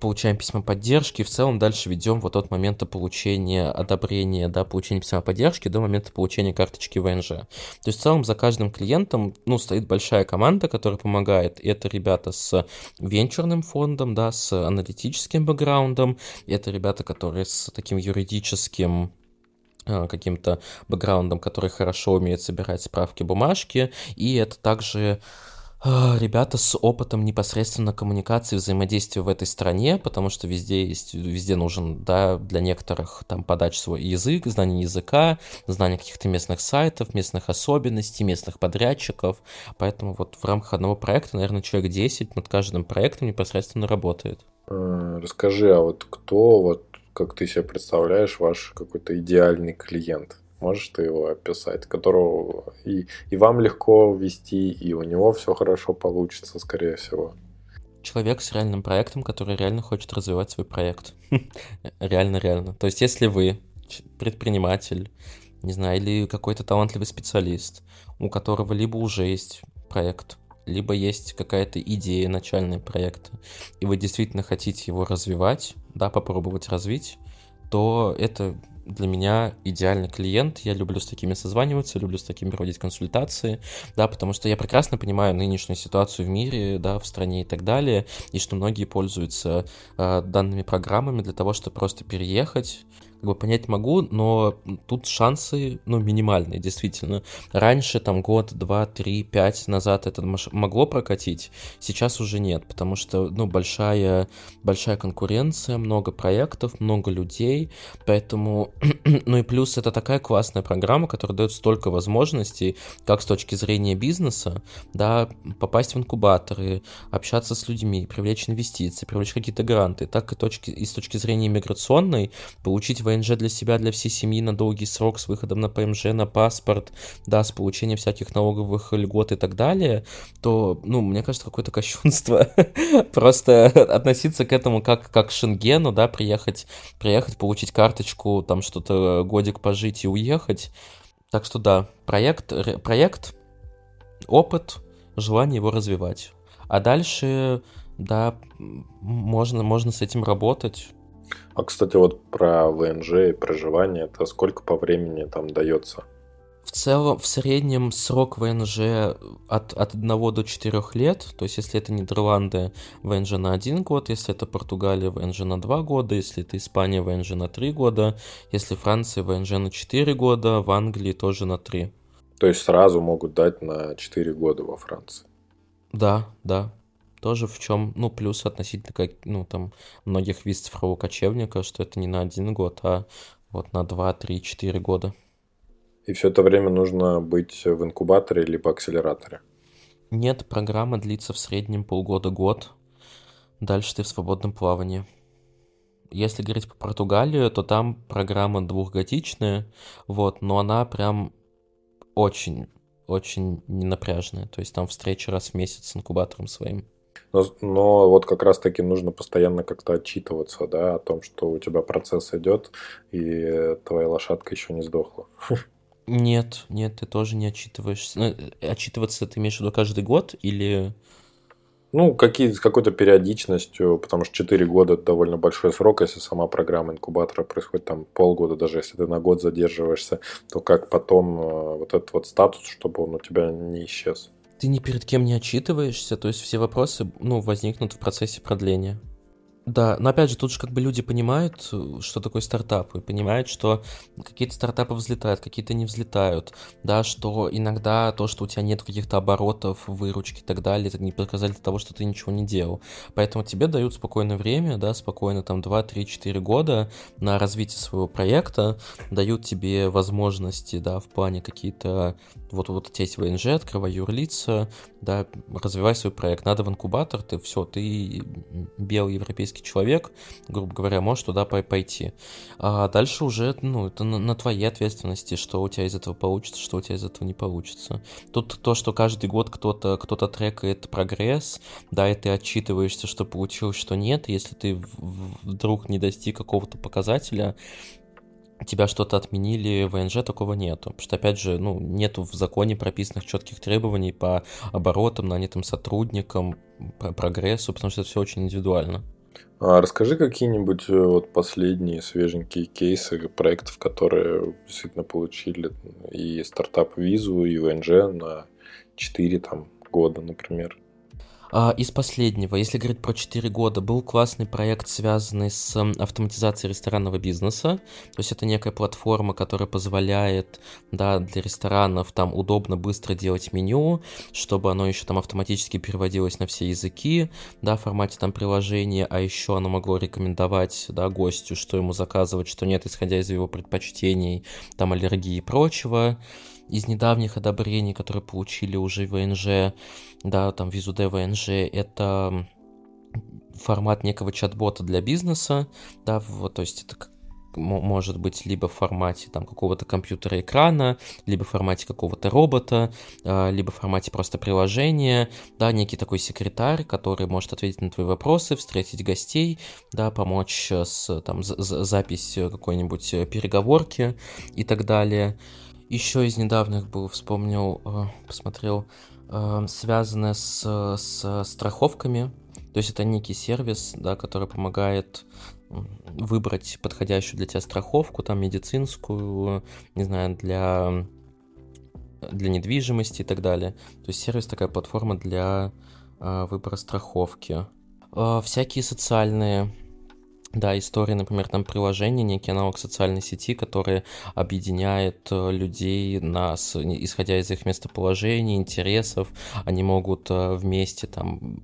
получаем письма поддержки, в целом дальше ведем вот от момента получения одобрения, да, получения письма поддержки до момента получения карточки ВНЖ. То есть в целом за каждым клиентом, ну, стоит большая команда, которая помогает. Это ребята с венчурным фондом, да, с аналитическим бэкграундом, это ребята, которые с таким юридическим а, каким-то бэкграундом, который хорошо умеет собирать справки, бумажки, и это также а, ребята с опытом непосредственно коммуникации, взаимодействия в этой стране, потому что везде есть, везде нужен, да, для некоторых там подать свой язык, знание языка, знание каких-то местных сайтов, местных особенностей, местных подрядчиков, поэтому вот в рамках одного проекта, наверное, человек 10 над каждым проектом непосредственно работает. А, расскажи, а вот кто, вот как ты себе представляешь, ваш какой-то идеальный клиент? Можешь ты его описать, которого и, и вам легко ввести, и у него все хорошо получится, скорее всего. Человек с реальным проектом, который реально хочет развивать свой проект. [laughs] реально, реально. То есть, если вы предприниматель, не знаю, или какой-то талантливый специалист, у которого либо уже есть проект, либо есть какая-то идея начальный проекта, и вы действительно хотите его развивать, да, попробовать развить, то это для меня идеальный клиент. Я люблю с такими созваниваться, люблю с такими проводить консультации, да, потому что я прекрасно понимаю нынешнюю ситуацию в мире, да, в стране и так далее, и что многие пользуются э, данными программами для того, чтобы просто переехать, как бы понять могу, но тут шансы, ну, минимальные, действительно. Раньше, там, год, два, три, пять назад это могло прокатить, сейчас уже нет, потому что, ну, большая, большая конкуренция, много проектов, много людей, поэтому, [clears throat] ну и плюс это такая классная программа, которая дает столько возможностей, как с точки зрения бизнеса, да, попасть в инкубаторы, общаться с людьми, привлечь инвестиции, привлечь какие-то гранты, так и, точки, и с точки зрения иммиграционной получить ВНЖ для себя, для всей семьи на долгий срок с выходом на ПМЖ, на паспорт, да, с получением всяких налоговых льгот и так далее, то, ну, мне кажется, какое-то кощунство [laughs] просто относиться к этому как, как к Шенгену, да, приехать, приехать, получить карточку, там что-то годик пожить и уехать. Так что да, проект, проект, опыт, желание его развивать. А дальше, да, можно, можно с этим работать. А, кстати, вот про ВНЖ и проживание, это сколько по времени там дается? В целом, в среднем срок ВНЖ от, от 1 до 4 лет, то есть если это Нидерланды, ВНЖ на 1 год, если это Португалия, ВНЖ на 2 года, если это Испания, ВНЖ на 3 года, если Франция, ВНЖ на 4 года, в Англии тоже на 3. То есть сразу могут дать на 4 года во Франции? Да, да тоже в чем, ну, плюс относительно, как, ну, там, многих виз цифрового кочевника, что это не на один год, а вот на два, три, четыре года. И все это время нужно быть в инкубаторе либо акселераторе? Нет, программа длится в среднем полгода-год. Дальше ты в свободном плавании. Если говорить по Португалию, то там программа двухгодичная, вот, но она прям очень, очень ненапряжная. То есть там встреча раз в месяц с инкубатором своим. Но, но вот как раз-таки нужно постоянно как-то отчитываться, да, о том, что у тебя процесс идет, и твоя лошадка еще не сдохла. Нет, нет, ты тоже не отчитываешься. Ну, э, отчитываться ты имеешь в виду каждый год или... Ну, какие, с какой-то периодичностью, потому что 4 года это довольно большой срок, если сама программа инкубатора происходит там полгода, даже если ты на год задерживаешься, то как потом э, вот этот вот статус, чтобы он у тебя не исчез? Ты ни перед кем не отчитываешься, то есть все вопросы, ну, возникнут в процессе продления. Да, но опять же, тут же как бы люди понимают, э, что такое стартап, и понимают, что какие-то стартапы взлетают, какие-то не взлетают, да, что иногда то, что у тебя нет каких-то оборотов, выручки и так далее, это не показатель того, что ты ничего не делал. Поэтому тебе дают спокойное время, да, спокойно там 2, 3, 4 года на развитие своего проекта, дают тебе возможности, да, в плане какие-то, вот, вот у тебя есть ВНЖ, открывай юрлица, да, развивай свой проект, надо в инкубатор, ты все, ты белый европейский близкий человек, грубо говоря, можешь туда пойти. А дальше уже, ну, это на, на твоей ответственности, что у тебя из этого получится, что у тебя из этого не получится. Тут то, что каждый год кто-то кто трекает прогресс, да, и ты отчитываешься, что получилось, что нет, если ты вдруг не достиг какого-то показателя, тебя что-то отменили, ВНЖ такого нету. Потому что, опять же, ну, нету в законе прописанных четких требований по оборотам, нанятым сотрудникам, прогрессу, потому что это все очень индивидуально. А расскажи какие-нибудь э, вот последние свеженькие кейсы проектов, которые действительно получили и стартап-визу, и ВНЖ на 4 там, года, например. А, из последнего, если говорить про 4 года, был классный проект, связанный с автоматизацией ресторанного бизнеса. То есть это некая платформа, которая позволяет да, для ресторанов там удобно, быстро делать меню, чтобы оно еще там автоматически переводилось на все языки, да, в формате там приложения, а еще оно могло рекомендовать да, гостю, что ему заказывать, что нет, исходя из его предпочтений, там аллергии и прочего из недавних одобрений, которые получили уже ВНЖ, да, там визу Д ВНЖ, это формат некого чат-бота для бизнеса, да, вот, то есть это может быть либо в формате там какого-то компьютера экрана, либо в формате какого-то робота, а, либо в формате просто приложения, да, некий такой секретарь, который может ответить на твои вопросы, встретить гостей, да, помочь с там запись какой-нибудь переговорки и так далее. Еще из недавних был, вспомнил, э, посмотрел, э, связанное с, с страховками. То есть это некий сервис, да, который помогает выбрать подходящую для тебя страховку, там медицинскую, не знаю, для, для недвижимости и так далее. То есть сервис такая платформа для э, выбора страховки. Всякие социальные да, история, например, там приложение, некий аналог социальной сети, который объединяет э, людей, нас, исходя из их местоположения, интересов. Они могут э, вместе там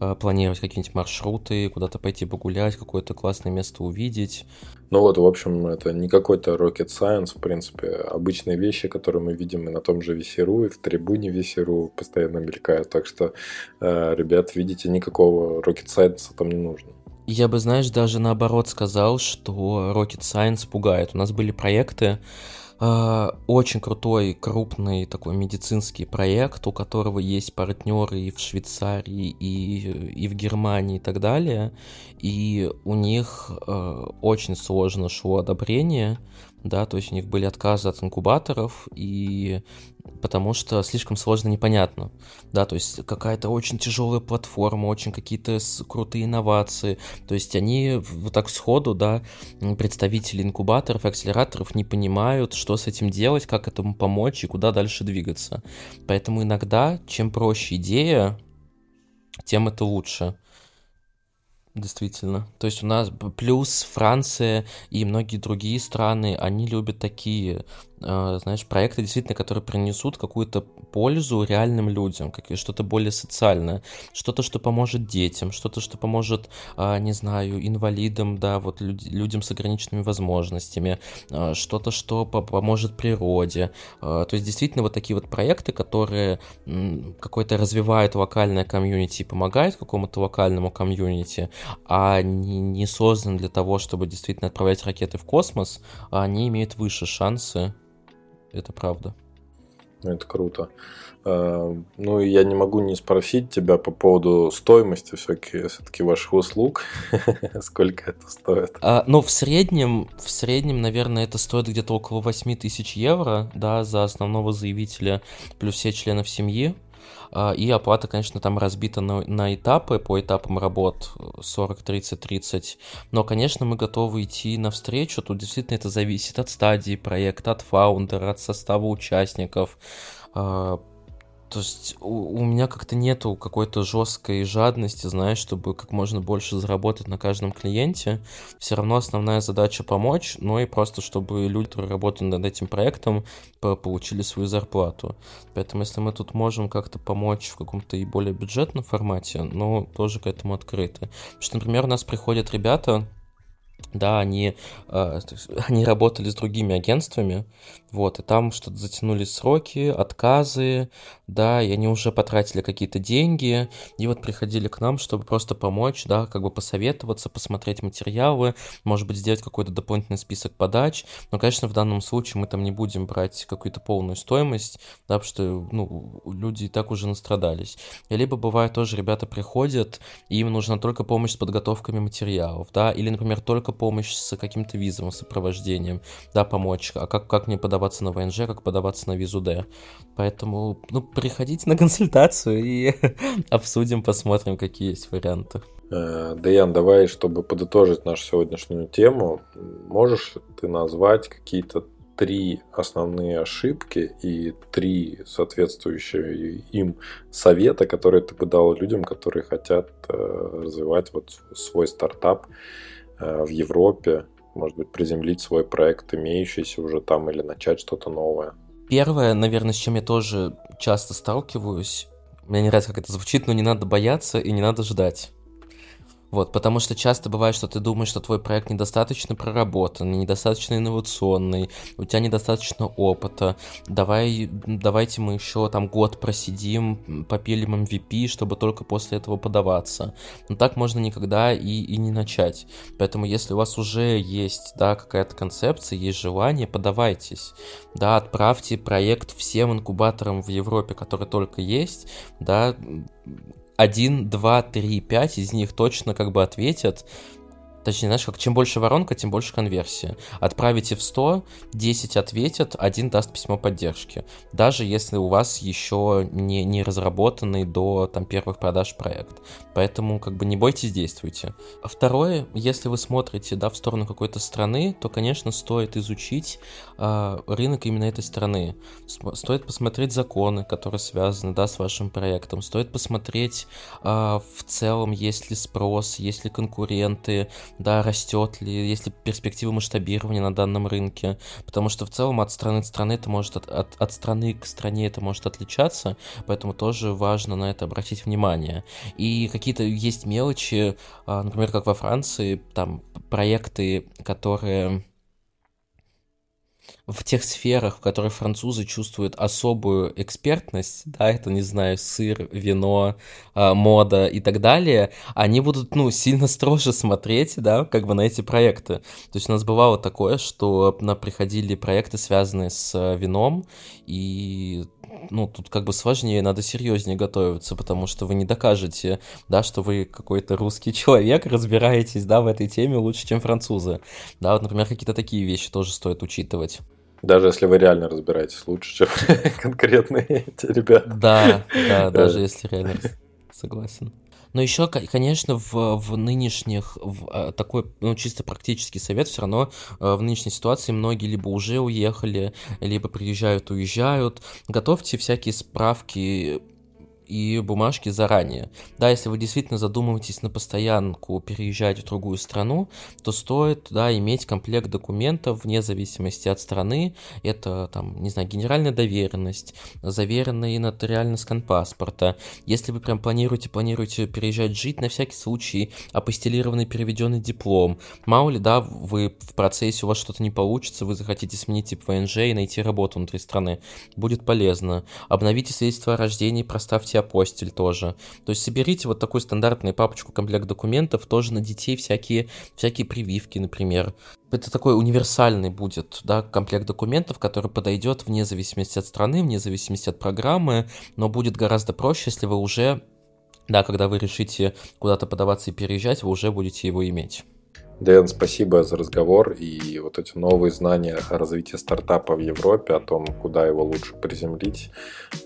э, планировать какие-нибудь маршруты, куда-то пойти погулять, какое-то классное место увидеть. Ну вот, в общем, это не какой-то rocket science, в принципе, обычные вещи, которые мы видим и на том же Весеру, и в трибуне Весеру постоянно мелькают. Так что, ребят, видите, никакого rocket science там не нужно. Я бы, знаешь, даже наоборот сказал, что Rocket Science пугает. У нас были проекты, э, очень крутой, крупный такой медицинский проект, у которого есть партнеры и в Швейцарии, и, и в Германии и так далее. И у них э, очень сложно шло одобрение да, то есть у них были отказы от инкубаторов, и потому что слишком сложно непонятно, да, то есть какая-то очень тяжелая платформа, очень какие-то крутые инновации, то есть они вот так сходу, да, представители инкубаторов акселераторов не понимают, что с этим делать, как этому помочь и куда дальше двигаться. Поэтому иногда, чем проще идея, тем это лучше. Действительно. То есть у нас плюс Франция и многие другие страны, они любят такие знаешь, проекты действительно, которые принесут какую-то пользу реальным людям, как что-то более социальное, что-то, что поможет детям, что-то, что поможет, а, не знаю, инвалидам, да, вот людям с ограниченными возможностями, что-то, что поможет природе. То есть действительно вот такие вот проекты, которые какой-то развивают локальное комьюнити и помогают какому-то локальному комьюнити, а не созданы для того, чтобы действительно отправлять ракеты в космос, они имеют выше шансы это правда. Ну, это круто. А, ну, я не могу не спросить тебя по поводу стоимости все-таки ваших услуг. [laughs] Сколько это стоит? А, ну, в среднем, в среднем, наверное, это стоит где-то около 8 тысяч евро, да, за основного заявителя плюс все членов семьи. А, и оплата, конечно, там разбита на, на этапы, по этапам работ 40, 30, 30. Но, конечно, мы готовы идти навстречу. Тут действительно это зависит от стадии проекта, от фаундера, от состава участников а, то есть у, у меня как-то нету какой-то жесткой жадности, знаешь, чтобы как можно больше заработать на каждом клиенте. Все равно основная задача помочь, но и просто чтобы люди, которые работают над этим проектом, получили свою зарплату. Поэтому если мы тут можем как-то помочь в каком-то и более бюджетном формате, но тоже к этому открыты. Потому что, например, у нас приходят ребята, да, они, э, они работали с другими агентствами, вот, и там что-то затянулись сроки, отказы, да, и они уже потратили какие-то деньги, и вот приходили к нам, чтобы просто помочь, да, как бы посоветоваться, посмотреть материалы, может быть, сделать какой-то дополнительный список подач, но, конечно, в данном случае мы там не будем брать какую-то полную стоимость, да, потому что, ну, люди и так уже настрадались. И либо бывает тоже ребята приходят, и им нужна только помощь с подготовками материалов, да, или, например, только помощь с каким-то визовым сопровождением, да, помочь, а как, как мне подаваться на ВНЖ, как подаваться на визу Д. Поэтому, ну, приходите на консультацию и [laughs] обсудим, посмотрим, какие есть варианты. Э, Даян, давай, чтобы подытожить нашу сегодняшнюю тему, можешь ты назвать какие-то три основные ошибки и три соответствующие им совета, которые ты бы дал людям, которые хотят э, развивать вот свой стартап Э, в Европе, может быть, приземлить свой проект, имеющийся уже там, или начать что-то новое? Первое, наверное, с чем я тоже часто сталкиваюсь, мне не нравится, как это звучит, но не надо бояться и не надо ждать. Вот, потому что часто бывает, что ты думаешь, что твой проект недостаточно проработанный, недостаточно инновационный, у тебя недостаточно опыта, давай, давайте мы еще там год просидим, попилим MVP, чтобы только после этого подаваться. Но так можно никогда и, и не начать. Поэтому если у вас уже есть, да, какая-то концепция, есть желание, подавайтесь, да, отправьте проект всем инкубаторам в Европе, которые только есть, да, 1, 2, 3, 5 из них точно как бы ответят. Точнее, знаешь, как чем больше воронка, тем больше конверсия. Отправите в 100, 10 ответят, один даст письмо поддержки. Даже если у вас еще не, не разработанный до там, первых продаж проект. Поэтому как бы не бойтесь, действуйте. А второе, если вы смотрите да, в сторону какой-то страны, то, конечно, стоит изучить э, рынок именно этой страны. Стоит посмотреть законы, которые связаны да, с вашим проектом. Стоит посмотреть э, в целом, есть ли спрос, есть ли конкуренты, да, растет ли, есть ли перспективы масштабирования на данном рынке, потому что в целом от страны к стране это может, от, от, от страны к стране это может отличаться, поэтому тоже важно на это обратить внимание. И какие-то есть мелочи, а, например, как во Франции, там проекты, которые в тех сферах, в которых французы чувствуют особую экспертность, да, это, не знаю, сыр, вино, э, мода и так далее, они будут, ну, сильно строже смотреть, да, как бы на эти проекты. То есть у нас бывало такое, что на приходили проекты, связанные с э, вином, и ну, тут как бы сложнее, надо серьезнее готовиться, потому что вы не докажете, да, что вы какой-то русский [laughs] человек, разбираетесь, да, в этой теме лучше, чем французы. Да, вот, например, какие-то такие вещи тоже стоит учитывать. Даже если вы реально разбираетесь лучше, чем [laughs] конкретные эти ребята. Да, да, даже если реально согласен. Но еще, конечно, в, в нынешних, в, а, такой, ну, чисто практический совет, все равно а, в нынешней ситуации многие либо уже уехали, либо приезжают, уезжают. Готовьте всякие справки и бумажки заранее. Да, если вы действительно задумываетесь на постоянку переезжать в другую страну, то стоит, да, иметь комплект документов вне зависимости от страны. Это, там, не знаю, генеральная доверенность, заверенный нотариальный скан паспорта. Если вы прям планируете, планируете переезжать жить, на всякий случай апостелированный переведенный диплом. Мало ли, да, вы в процессе, у вас что-то не получится, вы захотите сменить тип ВНЖ и найти работу внутри страны. Будет полезно. Обновите свидетельство о рождении, проставьте соберите апостиль тоже. То есть соберите вот такую стандартную папочку комплект документов, тоже на детей всякие, всякие прививки, например. Это такой универсальный будет, да, комплект документов, который подойдет вне зависимости от страны, вне зависимости от программы, но будет гораздо проще, если вы уже, да, когда вы решите куда-то подаваться и переезжать, вы уже будете его иметь. Дэн, спасибо за разговор и вот эти новые знания о развитии стартапа в Европе, о том, куда его лучше приземлить.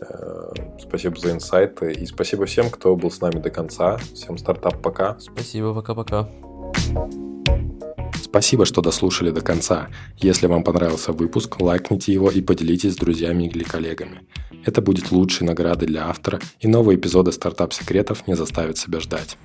Э, спасибо за инсайты и спасибо всем, кто был с нами до конца. Всем стартап пока. Спасибо, пока-пока. Спасибо, что дослушали до конца. Если вам понравился выпуск, лайкните его и поделитесь с друзьями или коллегами. Это будет лучшей наградой для автора, и новые эпизоды стартап-секретов не заставят себя ждать.